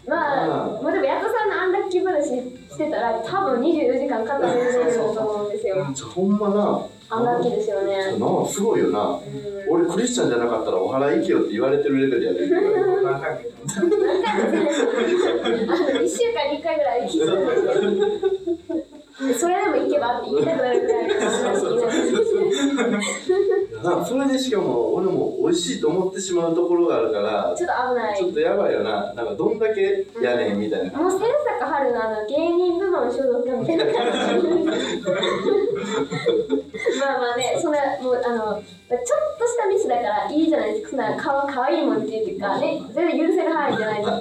B: まあ、まあでも、ヤトさんのアンラッキー話してたら、多分24時間語れると思うんですよ。
A: ほんまな
B: アンラッキーですよね。
A: なあすごいよな。
B: うん。
A: 俺クリスチャンじゃなかったらお祓い行けよって言われてるレベルやで
C: 何回か言って
B: あの1週間に1回ぐらい聞いてたんですけどそれでも行けばって言いたくなるぐらいな
A: それでしかも俺も美味しいと思ってしまうところがあるから
B: ちょっと危ない。
A: ちょっとやばいよな。なんかどんだけやねんみたいな。
B: もう千坂春のあの芸人部門所属みたいな感じ。まあまあねそんなもうあのちょっとしたミスだからいいじゃないですか。そんなかわかわいいもんっていうかね全然許せる範囲じゃないですか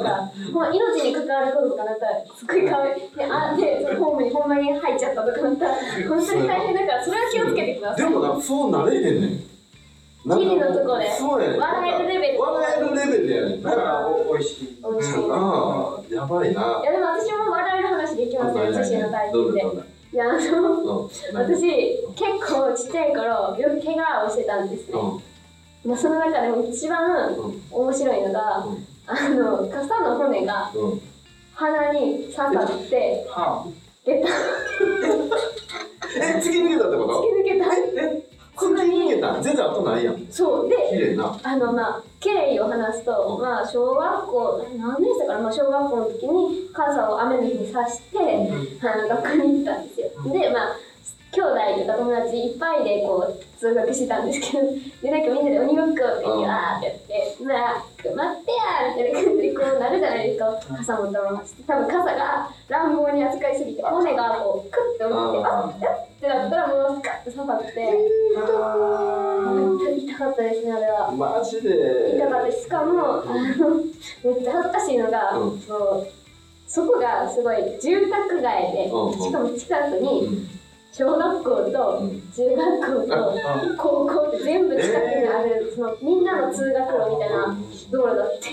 B: もう命に関わることとかなったらすっごいかわいい。であでホームにほんまに入っちゃったとかなったら本当に大変だからそれは気をつけてください。
A: でもなそうなれへんねん
B: ギリのとこで
A: そうやねん。
B: 笑えるレベル。
A: 笑えるレベルやねん。
C: だからお美味しい。
B: 美味しい
A: ああやばいな。い
B: やでも私も笑える話できますよ寿司の体験で。いやあの
A: うん。
B: 私結構ちっちゃい頃よく怪我をしてたんですね。
A: うん。
B: まあ、その中でも一番
A: うん
B: 面白いのが、
A: うん。
B: あの傘の骨が
A: うん。
B: 鼻に刺さって
C: は
B: 出た
A: え突き抜けたってこと？
B: 突き抜けた。
A: え？
B: こんな
A: 突き抜け
B: に
A: た。全然後ないやん。
B: そう。で
A: 綺麗な。
B: あのまあ経緯を話すと、
A: うん。
B: まあ小学校何年生かな、まあ、小学校の時に傘を雨の日に刺して、あの学校に行ったんですよ。でまあ兄弟とか友達いっぱいでこう通学してたんですけどでなんかみんなで鬼ごっこって言って
A: うん。
B: あーってやってまあ待ってやーみたいな感じでこうなるじゃないですか。傘持ったまま多分傘が乱暴に扱いすぎて骨がこうクッて折れてあっってなったらもうスカッて刺さって。痛かったですねあれは。
A: マジで
B: 痛かったしかもあのめっちゃ恥ずかしいのが、
A: うん。
B: そうそこがすごい住宅街で、しかも近く
A: う
B: に
A: ん
B: 小学校と
A: うん
B: 中学校と高校って全部近くにある、そのみんなの通学路みたいな道路だって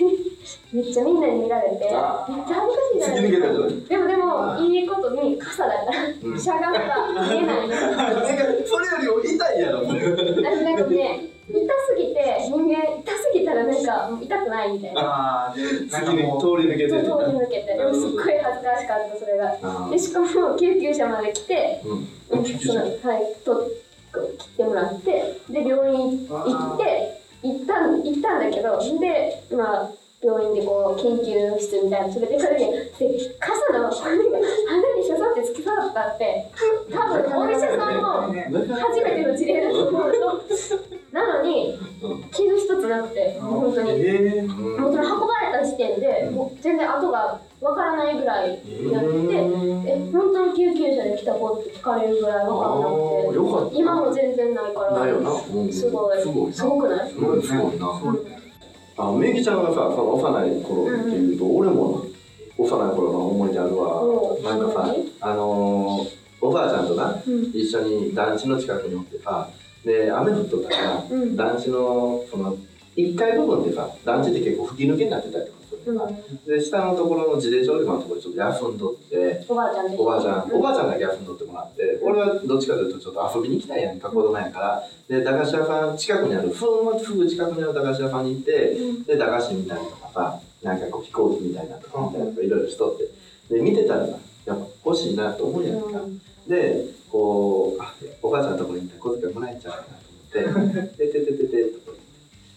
B: めっちゃみんなに見られてめっちゃ
A: あ
B: 恥ずかしいじゃないですかでもでもいいことに傘だから、
A: うん。
B: しゃがめば見えない。
A: それよりも痛いやろ。
B: 私なんかね痛すぎて人間痛すぎたらなんか痛くないみたいな。
C: ああでなんかもう
A: 通り抜けて
B: 通り
A: る
B: 抜けてでもすっごい恥ずかしかったそれが。
A: あ
B: でしかも救急車まで来て、
A: うん。
B: うん、そのはいと切ってもらってで病院行って行ったん行ったんだけどでまあ病院でこう研究室みたいなの連れてかれてで傘の骨が鼻に刺さって突き刺さったって多分お医者さんも初めての事例だと思うの なのに
A: うん
B: 傷一つなくてもう本当に。
C: ええ。
A: うん
B: もうその運ばれた時点で、もう全然後がわからないぐらいになってて、え、本当に救急車で来た子って聞かれるぐらいわからなく
A: て。た。
B: 今も全然ないから、
A: ないよな。うん。
B: すごい、
A: すごいな。
B: すごくない？
A: すごいすごいな。
C: そうですね
A: あのめぎちゃんがさその幼い頃っていうと、俺も幼い頃の思い出あるわ、
B: うん
A: なんかさあのーおばあちゃんとな
B: うん。
A: 一緒に団地の近くにおってさで雨降っとったから
B: うん。
A: 団地のその1階部分ってさ団地って結構吹き抜けになってたりとかする
B: うん
A: んだ、で下のところの自転車置き場のところでちょっと休んどって
B: おばあちゃんで
A: おばあちゃん、おばあちゃんだけ休んどってもらって、俺はどっちかというとちょっと遊びに行きたいやんか、子供やから。で、駄菓子屋さん、近くにある、ふんわすぐ近くにある駄菓子屋さんに行って、
B: うん
A: で、駄菓子見たりとかさ、なんかこう飛行機みたいなとか見たりとかいろいろしとって。で、見てたらさ、やっぱ欲しいなと思うやんか。で、こう、あ、おばあちゃんのところに行ったら小遣いもらえちゃうかなと思って、で、ててててとこ行っ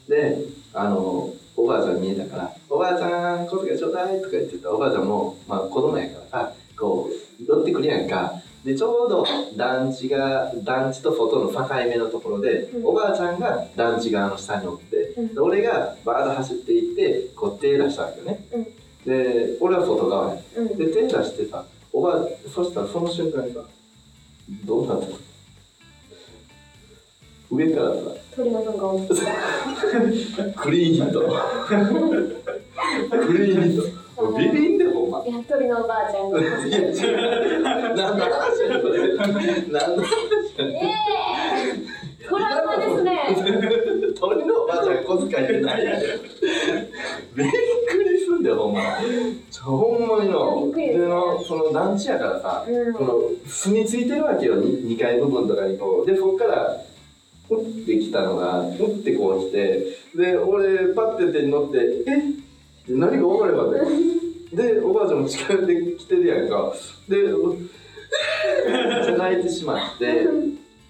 A: て。で、あの、おばあちゃん見えたから、おばあちゃん、小遣いちょうだいとか言ってたおばあちゃんも、まあ子供やからさ、こう、寄ってくるやんか。で、ちょうど団地が、団地と外の境目のところで、
B: うん
A: おばあちゃんが団地側の下におって、
B: うん
A: で俺がバーッと走っていって、こう手出したわけよね。
B: うん
A: で、俺は外側や。
B: うん。
A: で、手出してさ、おばあ、そしたらその瞬間にさ、どうなの上からさ、
B: 鳥の糞が落ちて
A: クリーンヒット。クリーンヒット。ビビンでほんま。
B: いや、鳥のおばあちゃんが。
A: いや、違う。何の話やそれ。何の話
B: ええー、トラウマですね。
A: 鳥のおばあちゃんが小遣いってないやん。びっくりすんだよ、ほんま。ちょほんまにの。での、その団地やからさ、
B: うん
A: この住み着いてるわけよ、2階部分とかにこう。で、そっから、うってきたのが、うってこう来て、で、俺、パッて手に乗って、え？何が分かればって。で、おばあちゃんも近寄ってきてるやんか。で、泣いてしまって、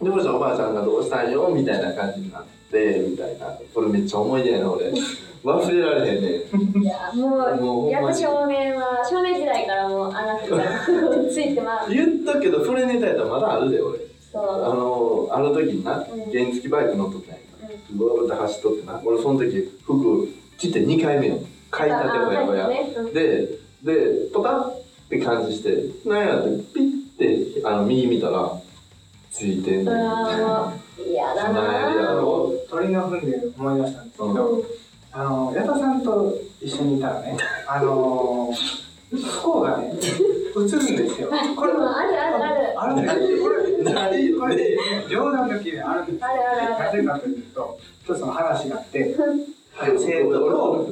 A: で、おばあちゃんおばあちゃんがどうしたんよみたいな感じになって、みたいな。これめっちゃ思い出やな、俺。忘れられへんねん。
B: いや、も
A: もうほ
B: う、やっぱ少年は、少年時代からもう、あなたがついてます。
A: 言ったけど、それネタやったらまだあるで、俺。
B: そう。
A: あの、あの時にな、
B: うん
A: 原付バイク乗っとったんや。ブワーって走っとってな。俺その時、服着て2回目よ。買いたてほやほや。
B: ねうん
A: で、で、ポタって感じして、なんやって、ピッて、あの、右見たら、ついてんねん。
B: はもう、嫌だ
A: なんや
B: な
A: ろ
C: 鳥の糞で思い出したんですけ
A: う
C: ど、
B: うん
C: あの矢田さんと一緒にいたらね あの不幸がね映るんですよ これ
B: でもあるあるある。
C: あるんですよこれ
A: 何
C: これね冗談抜きであるんですよ
B: あるあるある。
C: なぜかというと一つの話があって
A: 俺
C: 生徒と。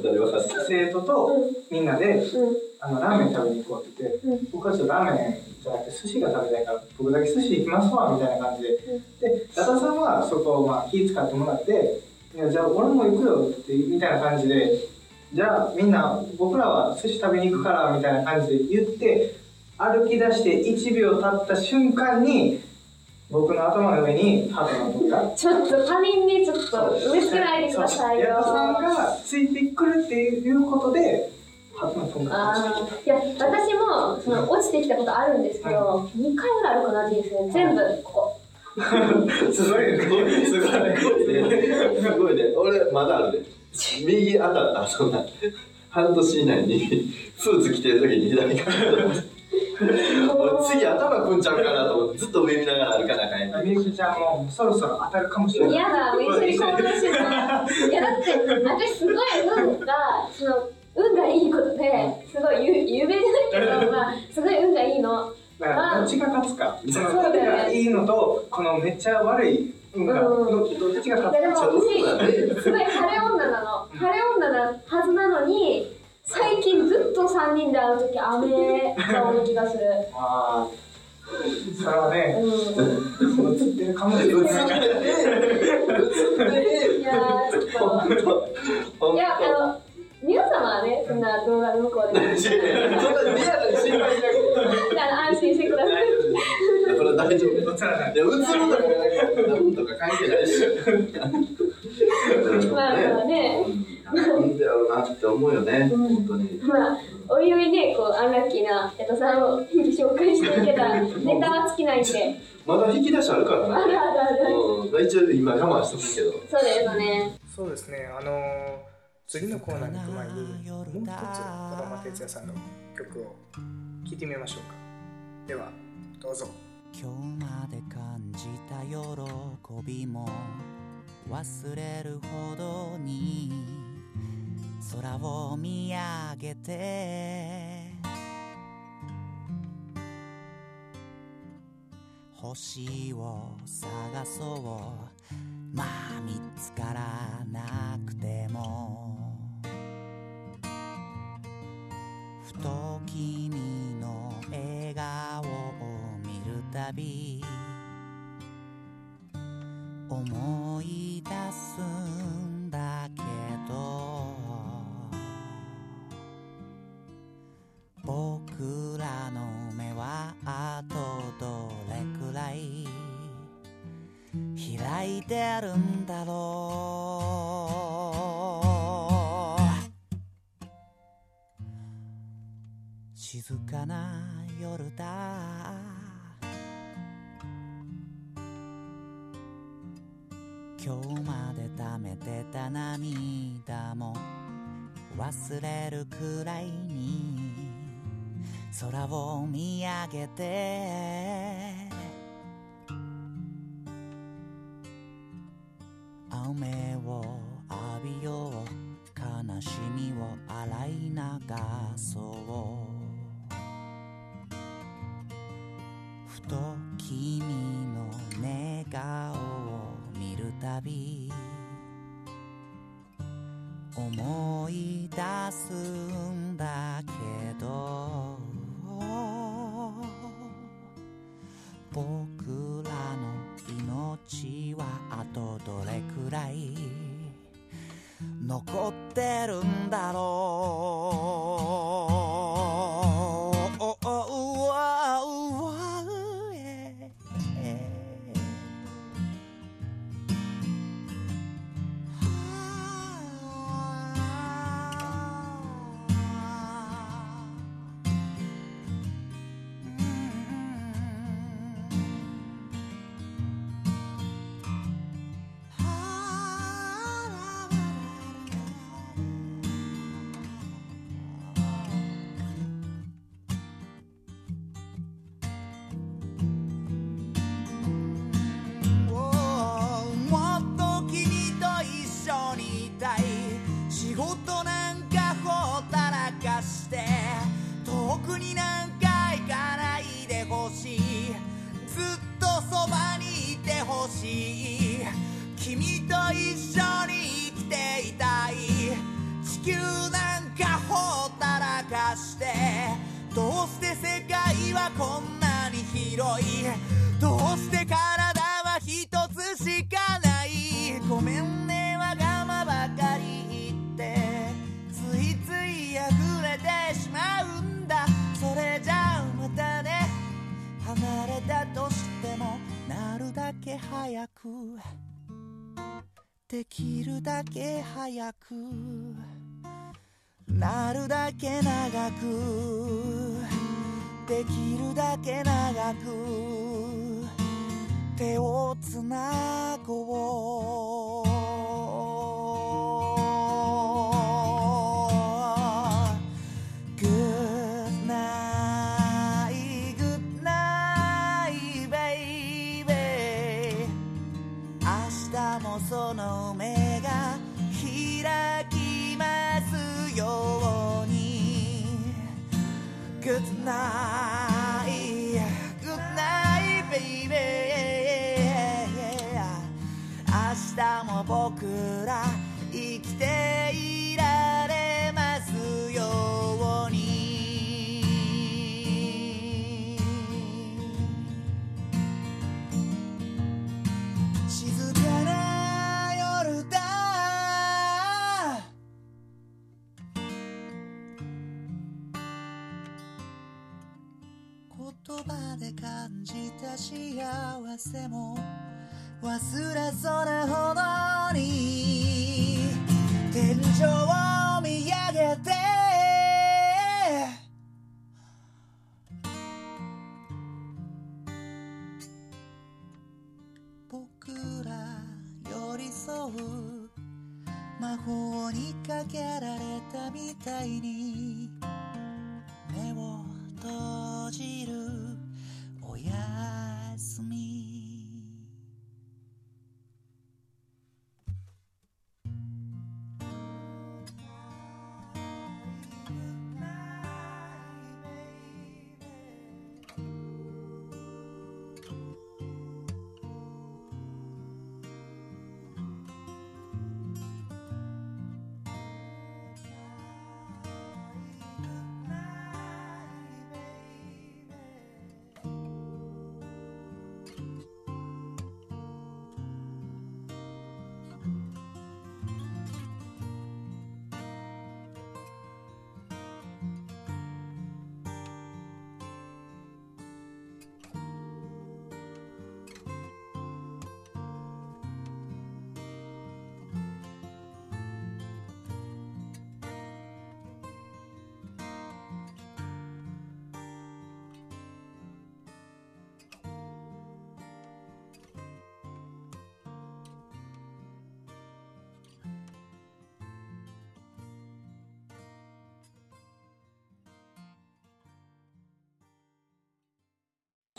C: 生徒とみんなで
B: うん。
C: あのラーメン食べに行こうって言って、
B: うん
C: 僕はちょっとラーメンじゃなくて寿司が食べたいから僕だけ寿司行きますわみたいな感じで、で矢田さんはそこをまあ気使ってもらっていやじゃあ俺も行くよってみたいな感じでじゃあみんな僕らは寿司食べに行くからみたいな感じで言って歩き出して1秒経った瞬間に僕の頭の上にハトが飛んだ。
B: ちょっと他人にちょっと植え付けないでくださいよ。
C: 矢田さんがついてくるっていうことで
B: あーいや私もその落ちてきたことあるんですけど、2回ぐらいあるかな人生全部ここ
C: すごいね
A: すごい、すごいね。すごいね。俺、まだあるで。右当たった、そんな。半年以内に、スーツ着てる時に左から。俺次頭くんちゃうかなと思って、ずっと上見ながら歩かなあかんやん
C: みゆきちゃんもそろそろ当たるかもしれない
B: 嫌だ一緒に行動してるいやだって私すごい運がその運がいいことですごい有有名じゃないけどまあすごい運がいいの。
C: だからどっちが勝つか。その運がいいのとこのめっちゃ悪い運が
B: うん
C: どどっちが
B: い
C: 勝つか
B: やでも私すごい晴れ女なの。晴れ女なはずなのに最近ずっと3人で会う時雨が多い気がする。
C: ああそれはね
B: うん
C: 映ってるかもしれない。から
B: いやーちょっといやあの皆様はねそんな動画の向こうで。
A: そんなリアルに心配しなくて
B: 安心してください。
A: これ大丈夫
C: い
A: いや、映るとかなんとか関係ないし。
B: まあまあね。
A: なんでやろうなって思うよね、
B: うん。
A: 本当に。
B: まあおいおいねこうアンラッキーな江戸さんを 紹介していけたらネタは尽きないんで。
A: まだ引き出しあるから
B: ある
A: な。
B: あるある
A: うん、一応今我慢してるけど。
B: そうですね。
C: そうですね。あのー次のコーナーに行く前にもう一つ児玉哲也さんの曲を聴いてみましょうか。ではどうぞ。
E: 今日まで感じた喜びも忘れるほどに空を見上げて星を探そう。まあ見つからなくてもと君の笑顔を見るたび思い出すんだけど僕らの目はあとどれくらい開いてるんだろう。静かな夜だ。今日まで溜めてた涙も忘れるくらいに空を見上げて。雨を浴びよう悲しみを洗い流そう。ふと君の寝顔を見るたび思い出すんだけど僕らの命はあとどれくらい残ってるんだろう。く。なるだけ長くできるだけ長く手をつなごう。幸せも忘れそうなほどに天井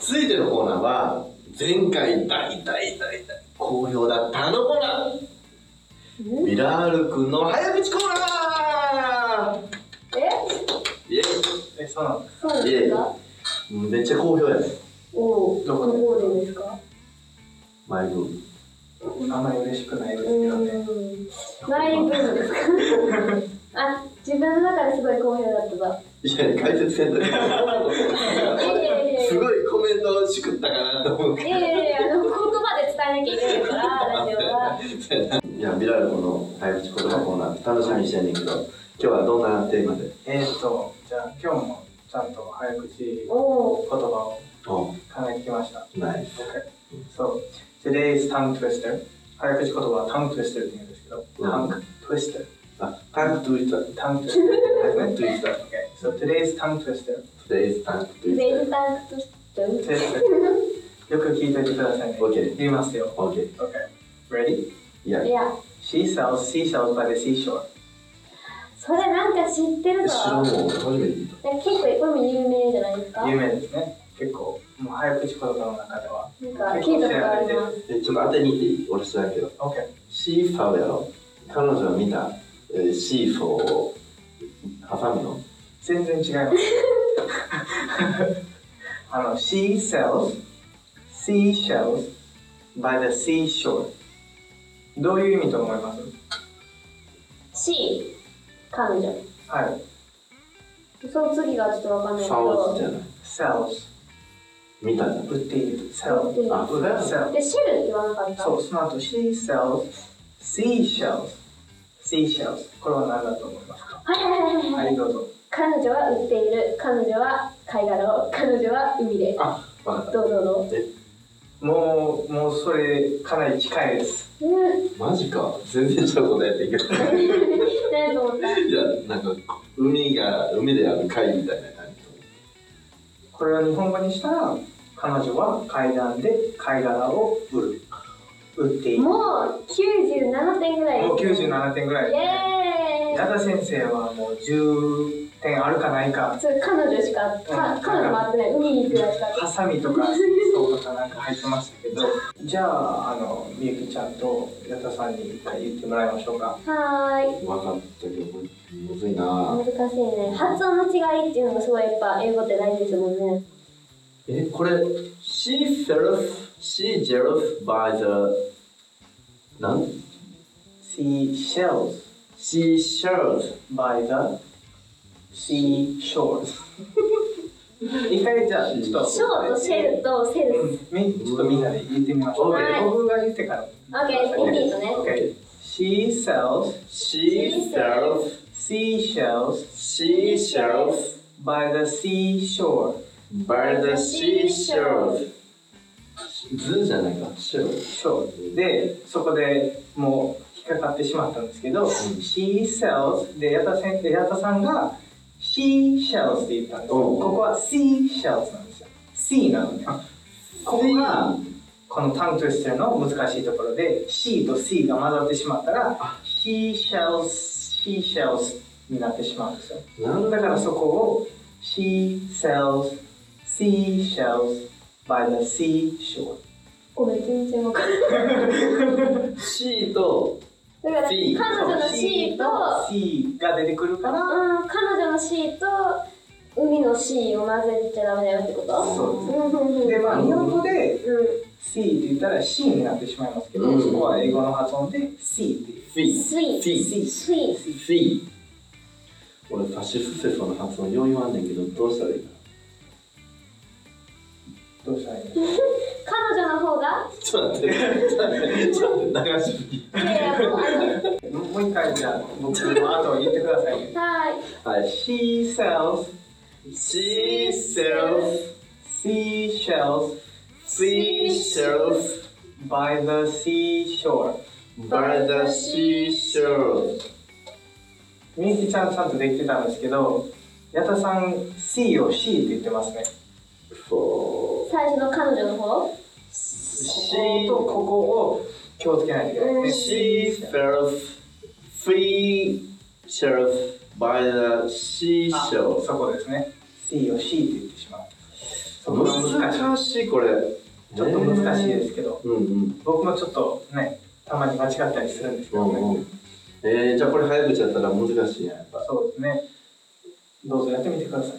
A: 続いてのコーナーは前回大大大大好評だったあのコーナーミラール君の早口コーナー
B: え？
A: イエ
C: えそうなんです。
B: そうです
A: めっちゃ好評やね。
B: おお
C: どこで
B: でですか？
A: マイブ
C: あんまり嬉しくないです
B: う
C: けどね
B: ーん内部ですかあ自分の中ですごい好評だったぞ
A: いや解説せんといて
B: いやいやいやい
A: すごいコメントをしくったかなと思う
B: やいやいやいやあの言葉で伝えなきゃいけないからラジオはい
A: やミラール君の早口言葉コーナー楽しみにしてんねんけど今日はどんなテーマで
C: えーっとじゃあ今日もちゃんと早口言葉を
A: お
C: 考えてきました
A: ナイス.
C: So, today's tongue twister. 早口言葉は tongue twister って言うんですけど、
A: うん
C: tongue twister. tongue twister ですね。
A: トゥイスター
C: Okay. So, today's tongue twister.
A: Today's タンクトゥイス
B: 全タンクとしてる
C: twister よく聞いておいてくださいね。
A: OK
C: 言いますよ。
A: OK
C: Okay. Ready?
A: いや
B: いや
C: She sells seashells by the seashore.
B: それなんか知ってるぞ。
A: 知らんもん初めて聞いた。
B: 結構これも有名じゃないですか？
C: 有名ですね。結構、もう早口言葉の中では。
B: なんか聞いたことあります。
A: えちょっと当てに行っていい？俺知らんけど。
C: OK。
A: シーファウやろ。彼女は見た、えーシーフォーをハサミの？
C: 全然違います。あの、She sells seashells by the seashore. どういう意味と思います
B: ？C 彼女
C: はい。
B: その次がちょっとわかんないけ
A: ファウズじ
B: ど
A: ゃない。
C: Sells
A: 見たじゃん
C: 売っている。
B: 売
C: sell
B: っている。
A: あそうだよ
C: sell
B: でシェルって言わなかった。
C: そう、その後 she sells seashells seashells これは何だと思いますか？
B: はいはいはいはい、
C: はい、どうぞ。
B: 彼女は売っている。彼女は貝殻を。彼女は海で。
A: あわかった。
B: どうどうど
C: もうもうそれかなり近いです。
B: ううん。
A: マジか。全然ちゃうことやってんけど
B: 何と思った
A: いやなんか海が海である貝みたいな感
C: これを日本語にしたら彼女は階段で貝殻を売る。売っている。も
B: もう97点ぐらい。です
C: う97点ぐらい。
B: イエーイ。
C: 矢田先生はもう10点あるかないか。
B: それ彼女しかか彼女もあってない。海に行くやつか
C: ハサミとかそうとかなんか入ってましたけどじゃああのみゆきちゃんと矢田さんに一回言ってもらいましょうか。
B: はーい。
A: じ分かったけどむむずいな。
B: 難しいね。発音の違いっていうのがすごいやっぱ英語って大事ですもんね。
A: えこれ She felt she jealous by the なん
C: ？Seashells
A: She shares
C: by the seashores 一回じゃあちょっと。
B: ショーとシェルとセル
C: うん。みちょっとみんなで言ってみましょう、
B: はい。
C: 僕が言ってから。
B: オッケーリピートね
C: OK She sells
A: She sells
C: seashells
A: She sells
C: by the seashore.
A: by the seashore 図じゃないか。shore
C: shore でそこでもう引っかかってしまったんですけど、She sells で矢田矢田さんが She shells って言ったんですよ
A: おう
C: ここは Sea shells なんですよ。Sea なのねここがこのタントゥイストの難しいところで C と C が混ざってしまったら She shells She shells になってしまうんですよ。だからそこを She sells seashells by the seashore
B: ごめん全然わかんない。
A: C と
B: だから彼
A: C
B: 女の C と
C: C が出てくるから。
B: うん彼女の C と海の C を混ぜちゃダメだよってこと？
C: そうですでまあ日本語で
B: うん。
C: C って言ったら C になってしまいますけど、
A: うん。
C: そこは英語の発音で C っていう。
B: イ。
A: Fee
B: スイ。
A: Fee 俺ファシスセソの発音よう言わんねんけどどうしたらいいか
C: どうしたらいいの
B: 彼女の方が？
A: ちょっと待ってちょっと待ってちょっと流し
B: いやいやもう
C: 一回じゃあ僕の後言ってくださいね。
B: はい
A: はい。
C: She sells
A: She sells
C: seashells
A: seashells
C: by the seashore
A: by the seashore
C: みゆきちゃんちゃんとできてたんですけど矢田さん C を C って言ってますね。
A: そ
B: 最初の彼女の方？
C: こことここを気をつけないといけない。ですね
A: She sells seashells by the
C: あ
A: seashore
C: そこですね。C を C って言ってしまう。そこが難しい
A: これ
C: ちょっと難しいですけど。
A: うんうん
C: 僕もちょっとねたまに間違ったりするんですけど。ね、
A: うんうんえー、じゃあこれ早口やったら難しいやっぱ。
C: そうですね。どうぞやってみてください。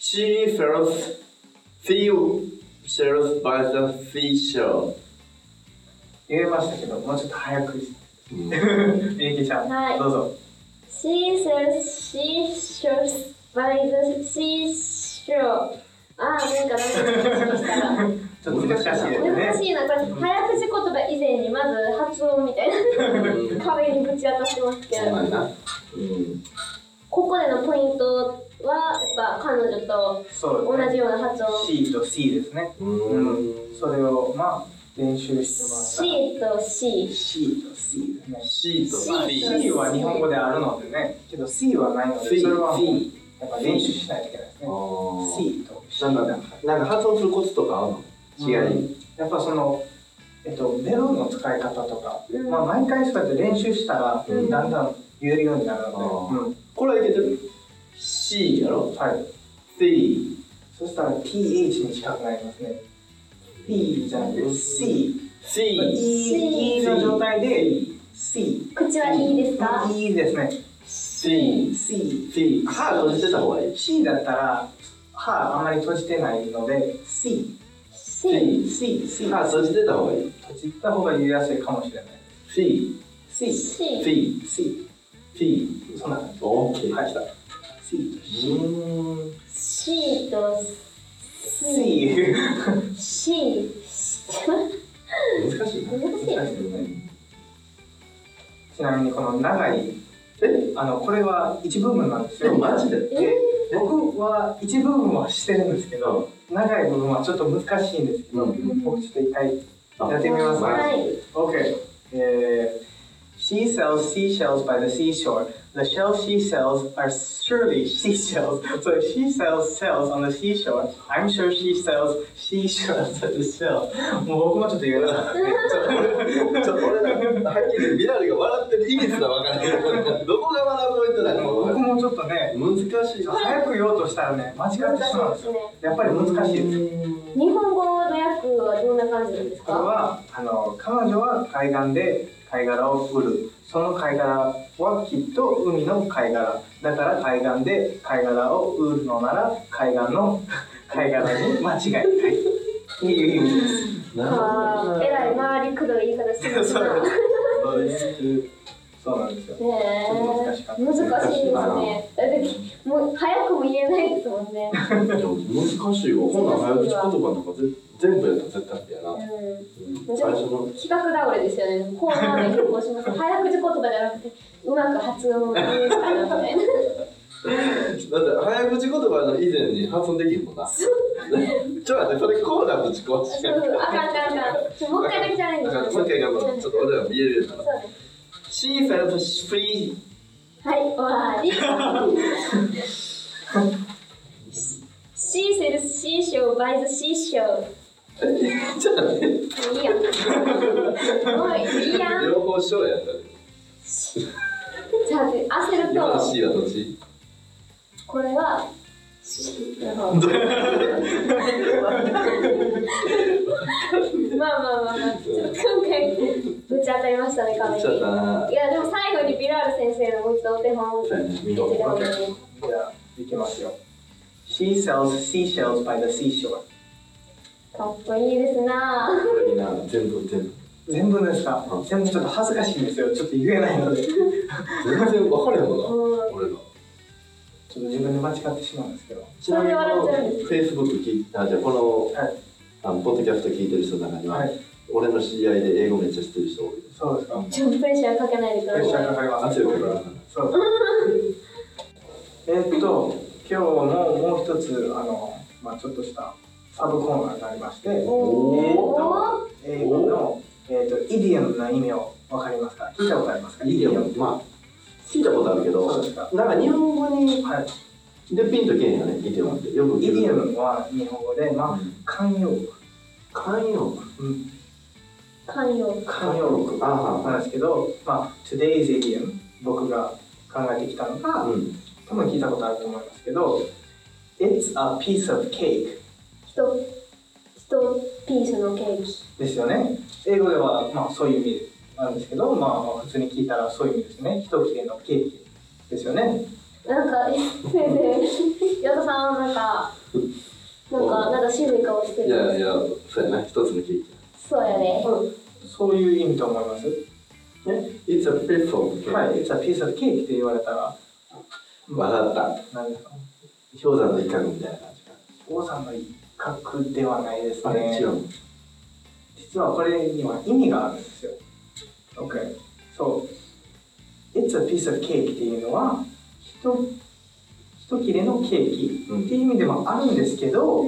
A: She sells seashells by the seashore
C: 言えましたけどもうちょっと早く。
A: うん。
C: みゆきちゃん、
B: はい。
C: どうぞ。
B: She sells seashells by the seashore あーなんかなんかした。ら
C: ちょっと難しいですね。
B: 難しいな。これ早口言葉以前にまず発音みたいな。壁にぶち当たってますけど。
A: そうなんやな。うん。
B: ここでのポイントはやっぱ彼女と同じような発音。
C: C と C ですね。
A: う
C: うん。それをまあ練習してもらった。ら
B: C と C
C: C と C ですね。
A: C と
B: C
C: C は日本語であるのでねけど C はないのでそれはもうやっぱ練習しないといけないですね。C と C
A: なんかなんか発音するコツとかあるの？違い、
C: うんやっぱそのえっとベロの使い方とか、
B: うん。
C: まあ毎回そうやって練習したら、
B: うん。
C: だんだん言えるようになるので、
A: これはいけてる？C やろ？
C: はい。
A: C
C: そしたら TH に近くなりますね。P じゃなくて C
A: C
C: E, e の状態で C
B: 口はいいですか
C: ？E ですね。
A: C
C: C
A: C 歯閉じてた方がいい。
C: C だったら歯あんまり閉じてないので C
B: C
C: C C
A: 歯閉じてた方がいい。
C: 閉じた方が言いやすいかもしれない。
A: C
C: C
B: C
A: C
C: C
A: T
C: そんな感じ。
A: OK
C: はい C と
A: う
C: C
B: C
A: 難しいな
B: 難しい
C: 難しいですねちなみにこの長い
A: え
C: あのこれは一部分なんですよ
A: えマジで
C: で僕は一部分はしてるんですけど長い部分はちょっと難しいんですけど、
A: うん
C: 僕ちょっと一回やってみます
A: あ
B: はい。
C: Okay. Uh, she sells seashells by the seashore. The shells she sells are surely seashells. So if she sells shells on the seashore, I'm sure she sells seashells at the shell. もう僕もちょっと言えなかったね。
A: ちょっと俺ら、はっきりビラルが笑ってる意味すら分からない。どこが学ぶポイントなの
C: 僕もちょっとね、
A: 難しい。
C: 早く言おうとしたらね、間違ってしまうんですよ。やっぱり難しいです。
B: 日本語の訳はどんな感じなんですか
C: これはあの彼女は海岸で貝殻を売る。その貝殻はきっと海の貝殻。だから海岸で貝殻を売るのなら海岸の 貝殻に間違いない。っていう意味です。
A: なるほど。ね。
B: えらい回りくどい言い方してるな。ね
C: そうですそうなんですよ
B: え
C: ちょっと難しかった
B: 難しいですね。だってもう早くも言えないですもんね。
A: 難しいわ。こんなん早口言葉なんかぜ全部やったら絶対無理やな。最初の。
B: 企画倒れですよね。コーナーで結構します。早口言葉じゃなくて、うまく発音言うかなみたいな。
A: だって早口言葉の以前に発音できるもんな。ちょっと待って、それコーナーぶち
B: あかんあかんあかん。もう一回だけチャレンジ。
A: もう一回頑張ろう。ちょっと俺らも言えるようになる。
B: そうです。
A: She felt free.
B: はい、終わり。She said seashore by the seashore.
A: ちょっと待って。
B: いいやん。もういいやん。
A: 両方ショーやったね。
B: じゃあ、焦ると、これは、まあまあまあまあ、ちょっと今回、ぶち当たりましたね、壁に。
A: い
B: や、でも最後にビラール先生のもう一度お手本を
A: 見
B: 見ていね。
C: じゃあいきますよ She sells seashells by the seashore
B: かっこいいですな。ぁ。
A: いいな全部全部
C: 全部ですか？
A: うん。
C: 全部ちょっと恥ずかしいんですよ。ちょっと言えないので。
A: 全然分かれへんもん。な
B: うん
A: 俺ら
C: っと自分で間違ってしまうんですけど。
A: ちなみにこの
B: それで笑っちゃうんです
A: Facebook 聞いあじゃあこの
C: はい。
A: あのポッドキャスト聞いてる人の中には、
C: はい。
A: 俺の知り合いで英語めっちゃ知ってる人多い。
C: そうですか。
B: ちょっとプレッシャーかけないでく
C: プレッシャー
B: ださい。
C: かかります。
A: 圧力が
C: そうえーっと今日ももう一つあの、まあ、ちょっとしたサブコーナーがありまして
B: おー。
C: 英語の、えーっとイディアムの意味をわかりますか？聞いたことありますか？
A: いいよまあ聞いたことあるけどなんか日本語に
C: はい。
A: でピンとけえへんよねイディオムって。よく
C: イディア
A: ム
C: ムは日本語で、まあ、慣用句、
A: 慣用句？
C: うん、
B: 寛容。
C: 慣用句。
A: あ
C: なんですけど、まあ、today's idiom 僕が考えてきたのが、
A: あうん。
C: 多分聞いたことあると思いますけど It's a piece of cake
B: ひと、ひとピースのケーキ。
C: ですよね。英語では、まあ、そういう意味なんですけど、まあ、まあ普通に聞いたらそういう意味ですね。一切れのケーキですよね。
B: なんか、先生、矢田さん、なんか、なんか、なんか渋い顔してる。
A: いやいやそうやな一つのケーキ。
B: そうやね。
C: そういう意味と思います？
A: ね It's a piece of cake
C: はい It's a piece of cake って言われたら
A: わかった。
C: 何ですか？
A: 氷山の一角みたいな感じか。
C: 王さんの一角ではないです
A: あれ
C: ね
A: 違うの？
C: 実はこれには意味があるんですよ OK そう It's a piece of cake っていうのはひと一切れのケーキっていう意味でもあるんですけど、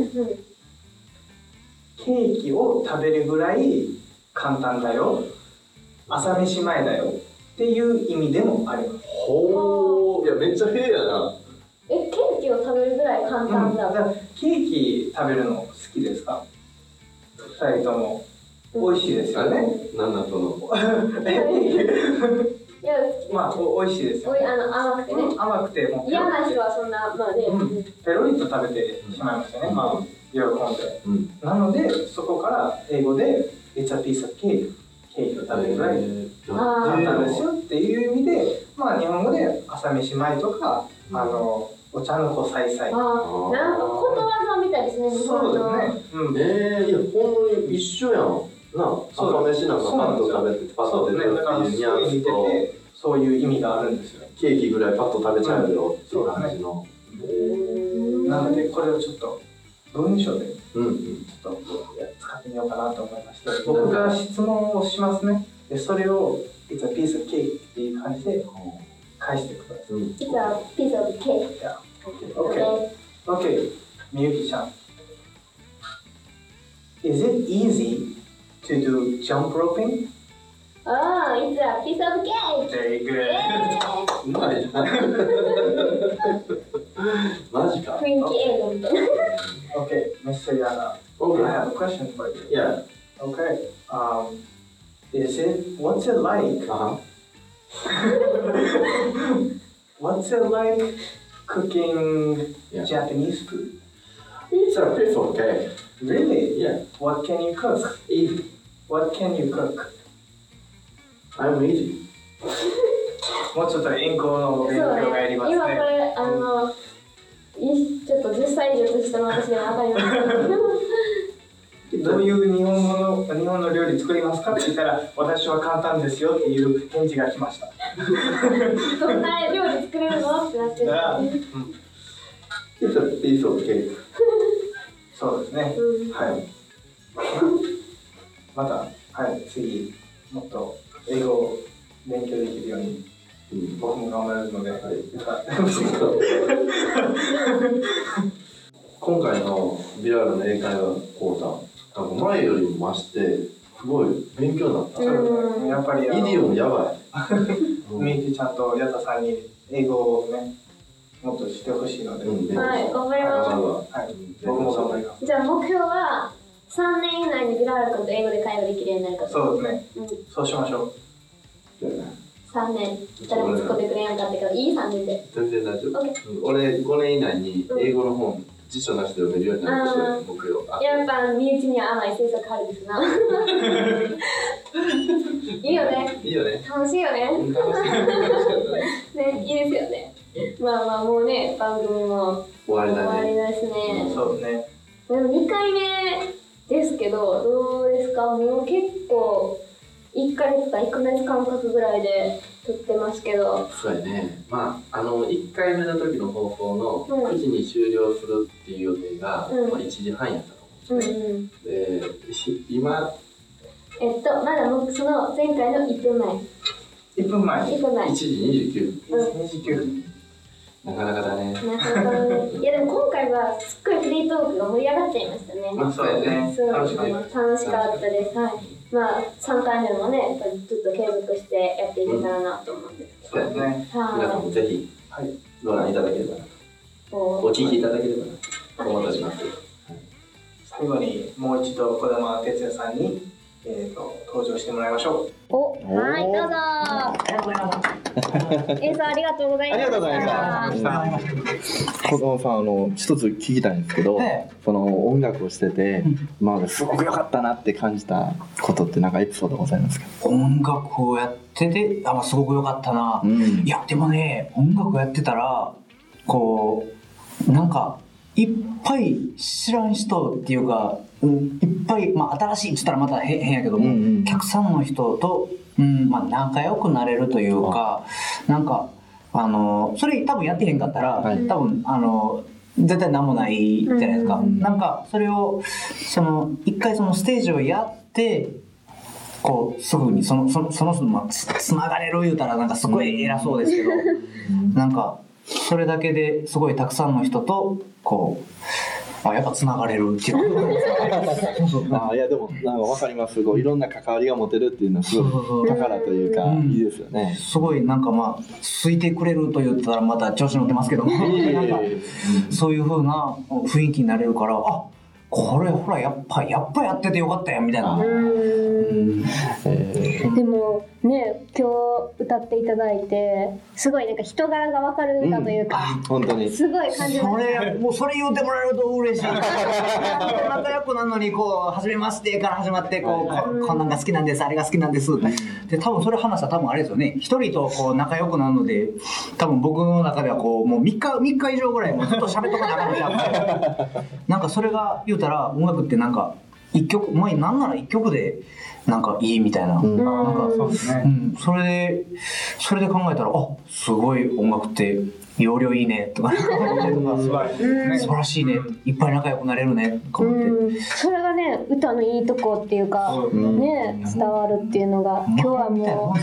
C: ケーキを食べるぐらい簡単だよ。朝飯前だよ。っていう意味でもあります。
A: ほーいやめっちゃ平やな。
B: え、ケーキを食べるぐらい簡単
C: うん、だ
B: だ。
C: からケーキ食べるの好きですか？二人とも美味しいですよね。
A: なんだその。
B: いや、
C: まあお美味しいですよ。
B: おい、あの、甘くてね。
C: 甘くてもう。
B: 嫌な人はそんな、まあね。
C: うん。ペロリと食べてしまいましたね、まあ喜んで。
A: うん。
C: なのでそこから英語で「It's a piece of cake」ケーキを食べるぐらい
B: あー。
C: 簡単ですよっていう意味でまあ日本語で朝飯前とかあのお茶の子さいさい
B: ああ、なんかことわざみたいですね、
C: そう
B: の。
C: ですね、うん、
A: えー、いやほんまに一緒やんな朝飯なんかパッと食べてパッと出てるっていうニュアンスと
C: てそういう意味があるんですよ
A: ケーキぐらいパッと食べちゃうよっていう感じの。
C: なのでこれをちょっと文章で
A: うんうん。
C: ちょっと使ってみようかなと思いまして僕が質問をしますね。でそれを「It's a piece of cake」っていう感じで返してください。
A: うん。
B: It's a piece of cake.
C: Okay. Okay, Miyuki-chan. Is it easy to do jump roping?
B: Oh, it's a piece of cake!
C: Very good.
B: イェーイ
A: うまいなマジか
B: 雰囲気映画みたいな。
C: Okay, Mr. Yana. I
A: OK
C: have a question for you.
A: Yeah
C: Okay. Um, is it what's it like?
A: あ
C: What's it like cooking
A: Yeah.
C: Japanese food?
A: It's a piece of cake
C: Really?
A: Yeah
C: What can you cook?
A: easy
C: What can you cook?
A: I'm easy
C: もうちょっと英語の勉強がやりますね。
B: 今これ、あの、いちょっと10歳以上年下の私でもわかります
C: どういう日本語の日本の料理作りますかって言ったら私は簡単ですよっていう返事が来ました。
B: どんな料理作れるのってなってる。
C: だから、
A: It's a piece of cake
C: そうですね。
B: うん
C: はい。また、はい、次、もっと英語を勉強できるように
A: うん
C: 僕も頑張るので、はい、
A: 今回のビラールの英会話講座なんか前よりも増してすごい勉強になった、
B: うん
C: やっぱり
A: イディオムやばい、
C: みゆきちゃんと矢田さんに英語をね、もっとしてほしいので、
A: うん。
B: はい、頑張りま
C: はい、僕も頑張ります。
B: す。じゃあ目標は、3年以内にビラール君と英語で会話できるようになること。
C: そうですね、
B: うん、
C: そうしましょう。
B: 3年。誰も突っ込んでくれなかったけど、いい3年で。
A: 全然大丈夫、
B: OK
A: うん俺5年以内に英語の本辞書なしで読めるようになることで目標あ
B: やっぱ身内には甘い政策あるですな。いいよね。
A: いいよね
B: 楽しいよね。
A: ね
B: ね、いいですよね。まあまあ、もうね、番組も
A: 終わり
B: 終わり
A: だね
B: ですね。
C: そうですね。
B: でも2回目ですけど、どうですか。もう結構、1ヶ月か1ヶ月間隔ぐらいで撮ってますけど。
A: そうやね。まああの1回目の時の放送の
B: うん。
A: 9時に終了するっていう予定が、
B: うん。
A: まあ、1時半やったと
B: うんう
A: 思うんですね、
B: ん。
A: でひ今？
B: えっと、まだもうその前回の1分前。
C: 1分前、
B: 1分前。
A: 1時29分。
C: 29
A: なかなかだね
B: なかなかねいやでも今回はすっごいフリートークが盛り上がっちゃいましたね。
A: まあ
C: そうですね。
B: そう
C: 楽しかった。
B: 楽しかったです。はい。まあ3回目もね、やっぱりずっと継続してやっていけたらなと思うんです
A: そうやね
C: ね。
A: 皆さん
B: は
A: もぜひ
C: はい。
A: ご覧いただければな
B: お
A: 聞きいただければなと思っております
C: 最後にもう一度児玉哲也さんに、えー、と登場してもらいましょう。
B: お、はい、どうぞ。演奏ありがとうございます。
A: ありがとうございました子供さんあの一つ聞きたいんですけど、
D: え
A: その音楽をしてて、まあすごく良かったなって感じたことってなんかエピソードございますか？
D: 音楽をやっててあ、まあ、すごく良かったな、
A: ん
D: いやでもね音楽やってたらこうなんかいっぱい知らん人っていうか、うん、いっぱい、まあ、新しいっつったらまた変変やけども、
A: うんうん
D: お客さんの人と、うんまあ、仲良くなれるというかなんかあのそれ多分やってへんかったら、
A: はい。
D: 多分あの絶対何もないじゃないですか、
B: うん
D: なんかそれをその一回そのステージをやってこうすぐにそのそのその人まあつつながれる言うたらなんかすごい偉そうですけど、なんかそれだけですごいたくさんの人とこうあやっぱつながれるっていうそうそう
A: あいやでもなんかわかります。こういろんな関わりが持てるっていうのはすごい宝というか、
D: うん。
A: いいですよね。
D: すごいなんかまあ好いてくれると言ったらまた調子乗ってますけども。なんかそういう風な雰囲気になれるからあこれほらやっぱやっぱやっててよかったやんみたいな。
B: うー。ん。
A: え
B: でもね、今日歌っていただいて、すごいなんか人柄がわかる歌というか、
A: ー本当に。
B: すごい感じま
D: そ
B: し
D: れもうそれ言うてもらえると嬉しい。仲良くなるのにこう初めましてから始まってこうここんなんが好きなんですあれが好きなんです。で多分それ話したら多分あれですよね。一人とこう仲良くなるので多分僕の中ではこうもう3日三日以上ぐらいもうずっと喋っとかなあかんのちゃうかな。んかそれが言うたら音楽ってなんか一曲もうなんなら一曲でなんかいいみたいな、
A: うん。
D: なんか
C: そうですね。
D: うん、それでそれで考えたらあすごい音楽って容量いいね。とか。
C: 素晴らしいね。
D: 素晴らしいねいっぱい仲良くなれるね。とか思って、
B: うん、それがね歌のいいとこっていうか、
C: うん。
B: ね伝わるっていうのが今日は
D: も
C: う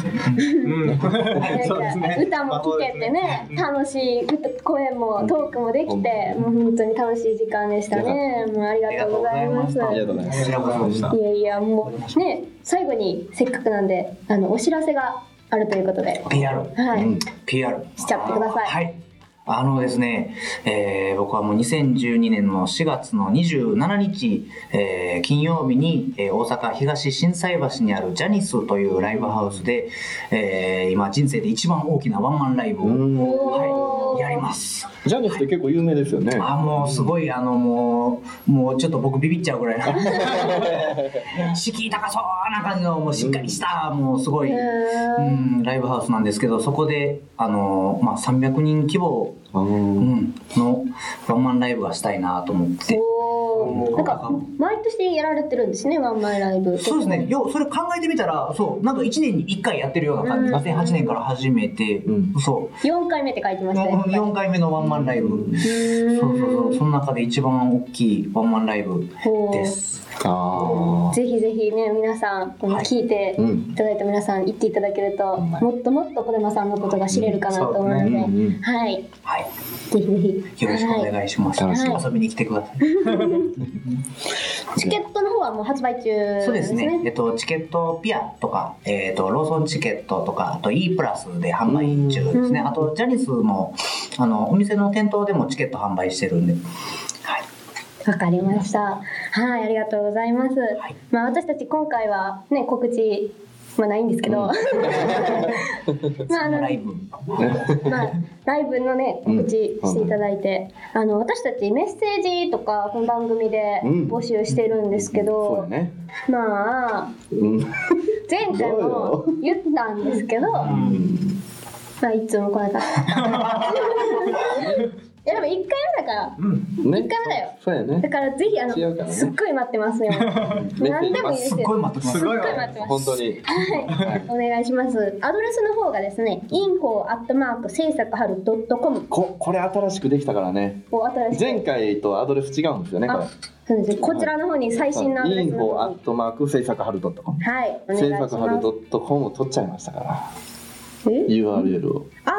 B: 歌も聴けてね楽しい歌声もトークもできてもう本当に楽しい時間でしたね。もうありがとうございます。
A: ありがとうございます。
B: いやいやもうね最後にせっかくなんであのお知らせがあるということで。
D: PR
B: はい、
A: うん。
D: PR
B: しちゃってください。
D: はいあのですね、えー僕はもう2012年の4月の27日、えー金曜日に、えー大阪東心斎橋にあるジャニスというライブハウスで、えー今人生で一番大きなワンマンライブを、はい、やります。
A: ジャニスって結構有名ですよね。
D: あもうすごいあのもうもうちょっと僕ビビっちゃうぐらいな 敷居高そうな感じのもうしっかりした、もうすごい、
B: へ
D: う
B: ー
D: ん、ライブハウスなんですけどそこであの、まあ、300人規模、
A: あ
D: う
A: ー
D: ん、のワンマンライブがしたいなと思って。
B: なんか毎年やられてるんですねワンマンライブ
D: そうですね。ようそれ考えてみたら、そう、なんか1年に1回やってるような感じ。
B: うん
D: 2008年から始めて、
A: うん
D: そう。
B: 4回目って書いてましたね
D: 4回目のワンマンライブ。そうそうそう。その中で一番大きいワンマンライブです。
A: あ
B: ぜひぜひね皆さんこの聞いて
A: うん
B: いただいた皆さん行っていただけると、もっともっと小山さんのことが知れるかなと思うので、
A: うんうんうん
B: はい
D: はい。
B: ぜひぜひ
D: よろしくお
B: はい
D: 願いします。
A: 楽
B: しみ
D: 遊びに来てください。
B: チケットの方はもう発売中
D: そう
B: で
D: すすね。えっと、チケットピアとか、えっと、ローソンチケットとか、あと E プラスで販売中ですね。
B: うん
D: あと、ジャニスの、あの、お店の店頭でもチケット販売してるんで。はい。
B: わかりました。はいありがとうございます、
D: い。
B: まあ私たち今回はね告知まあないんですけど、まああの
D: ライブ。
B: まあ、ライブのね告知していただいて、あの私たちメッセージとかこの番組で
A: うん。
B: 募集してるんですけど、
A: そうやね。
B: まあ
A: うん。
B: 前回も言ったんですけど、まあいつも来なかった。いやでも一回目だから、
A: ね。
B: 一回目だよ。
A: そうやね。
B: だからぜひあの、
A: 違うからね。
B: すっごい待ってますよ。何でもいいです。よ。
D: すっごい待ってます。
B: すっごい待ってます。
A: 本当に
B: お願いします。アドレスの方がですね、info アットマーク制作春ドットコム。
A: ここれ新しくできたからね。
B: を新しく。
A: 前回とアドレス違うんですよねこれ。
B: あそうですね。こちらの方に最新のアドレ
A: インフォア
B: スの方に
A: ットマーク制作春ドットコム。
B: はい、お願い
A: 制
B: します。
A: 作春ドットコム取っちゃいましたから。
B: え
A: ？URL を。
B: あ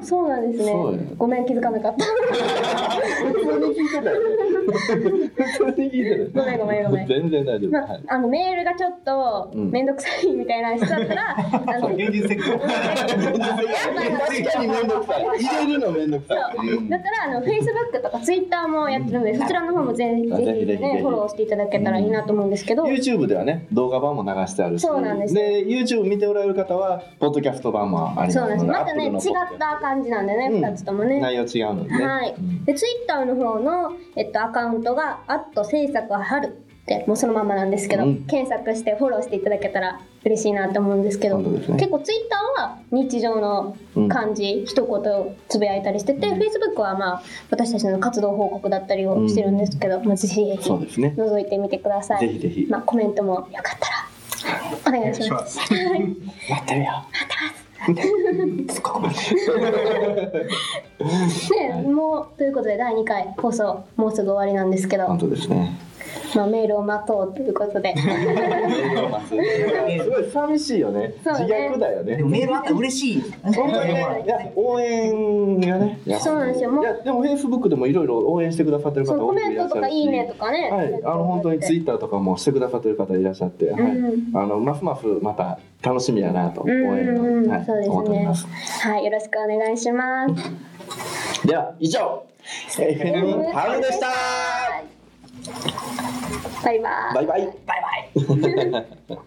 B: あ、そうなんですね。ごめん気づかなかった。
A: 普通に聞いてたよね普通に聞いてた
B: ごめんごめんごめん。
A: 全然大丈夫。
B: まあ
A: はい、
B: あのメールがちょっと
A: うん。
B: 面倒くさいみたいな人だったら、あの
D: 現実的。
A: 確かに面倒くさい。入れるの面倒くさい。う。ん。
B: だったらあの Facebook とか Twitter もやってるので、そちらの方もぜひ
A: あぜひ。
B: ねフォローしていただけたらいいなと思うんですけど、
A: YouTube ではね動画版も流してあるし。
B: そうなんですよ。
A: で YouTube 見ておられる方はポッドキャスト版もあります
B: そうなんです。
A: の
B: またね違った感じなんでね、
A: うん。
B: 二つともね。
A: 内容違うので。ね
B: はい。
A: うん。
B: で、ツイッターの方の、えっと、アカウントが、アット制作春って、もうそのままなんですけど、
A: うん。
B: 検索してフォローしていただけたら嬉しいなと思うんですけど、
A: 本当ですね。
B: 結構ツイッターは日常の感じ、一言つぶやいたりしてて、
A: うん。
B: Facebook はまあ、私たちの活動報告だったりをしてるんですけど、まあ、ぜひぜひ
A: そうですね。
B: 覗いてみてください。
A: ぜひぜひ。
B: まあ、コメントもよかったら、お願いします。はい。
A: 待ってるよ。
D: すっごく待ってる
B: ね、もうということで第2回放送もうすぐ終わりなんですけど、
A: 本当ですね。
B: まあ、メールを待とうということで。
A: すごい寂しいよね。
B: そうね。
A: 自虐だよね。
D: でもメールあったら嬉しい。
A: 本当にね。いや応援がね
B: そうなんですよ。もう
A: いやでも Facebook でもいろいろ応援してくださってる方
B: そのコメン
A: 多くいらっしゃるし。
B: トとかいいねとかね、
A: はい、あの本当にツイッターとかもしてくださってる方いらっしゃって、はい、
B: うん
A: あのますますまた楽しみやなと応
B: うん
A: 援はい、
B: そうですね。
A: 思っております。
B: はい。よろしくお願いします。
A: では以上。FM 春でした。
B: バイバイ
A: バイバイ。
D: バイバイ。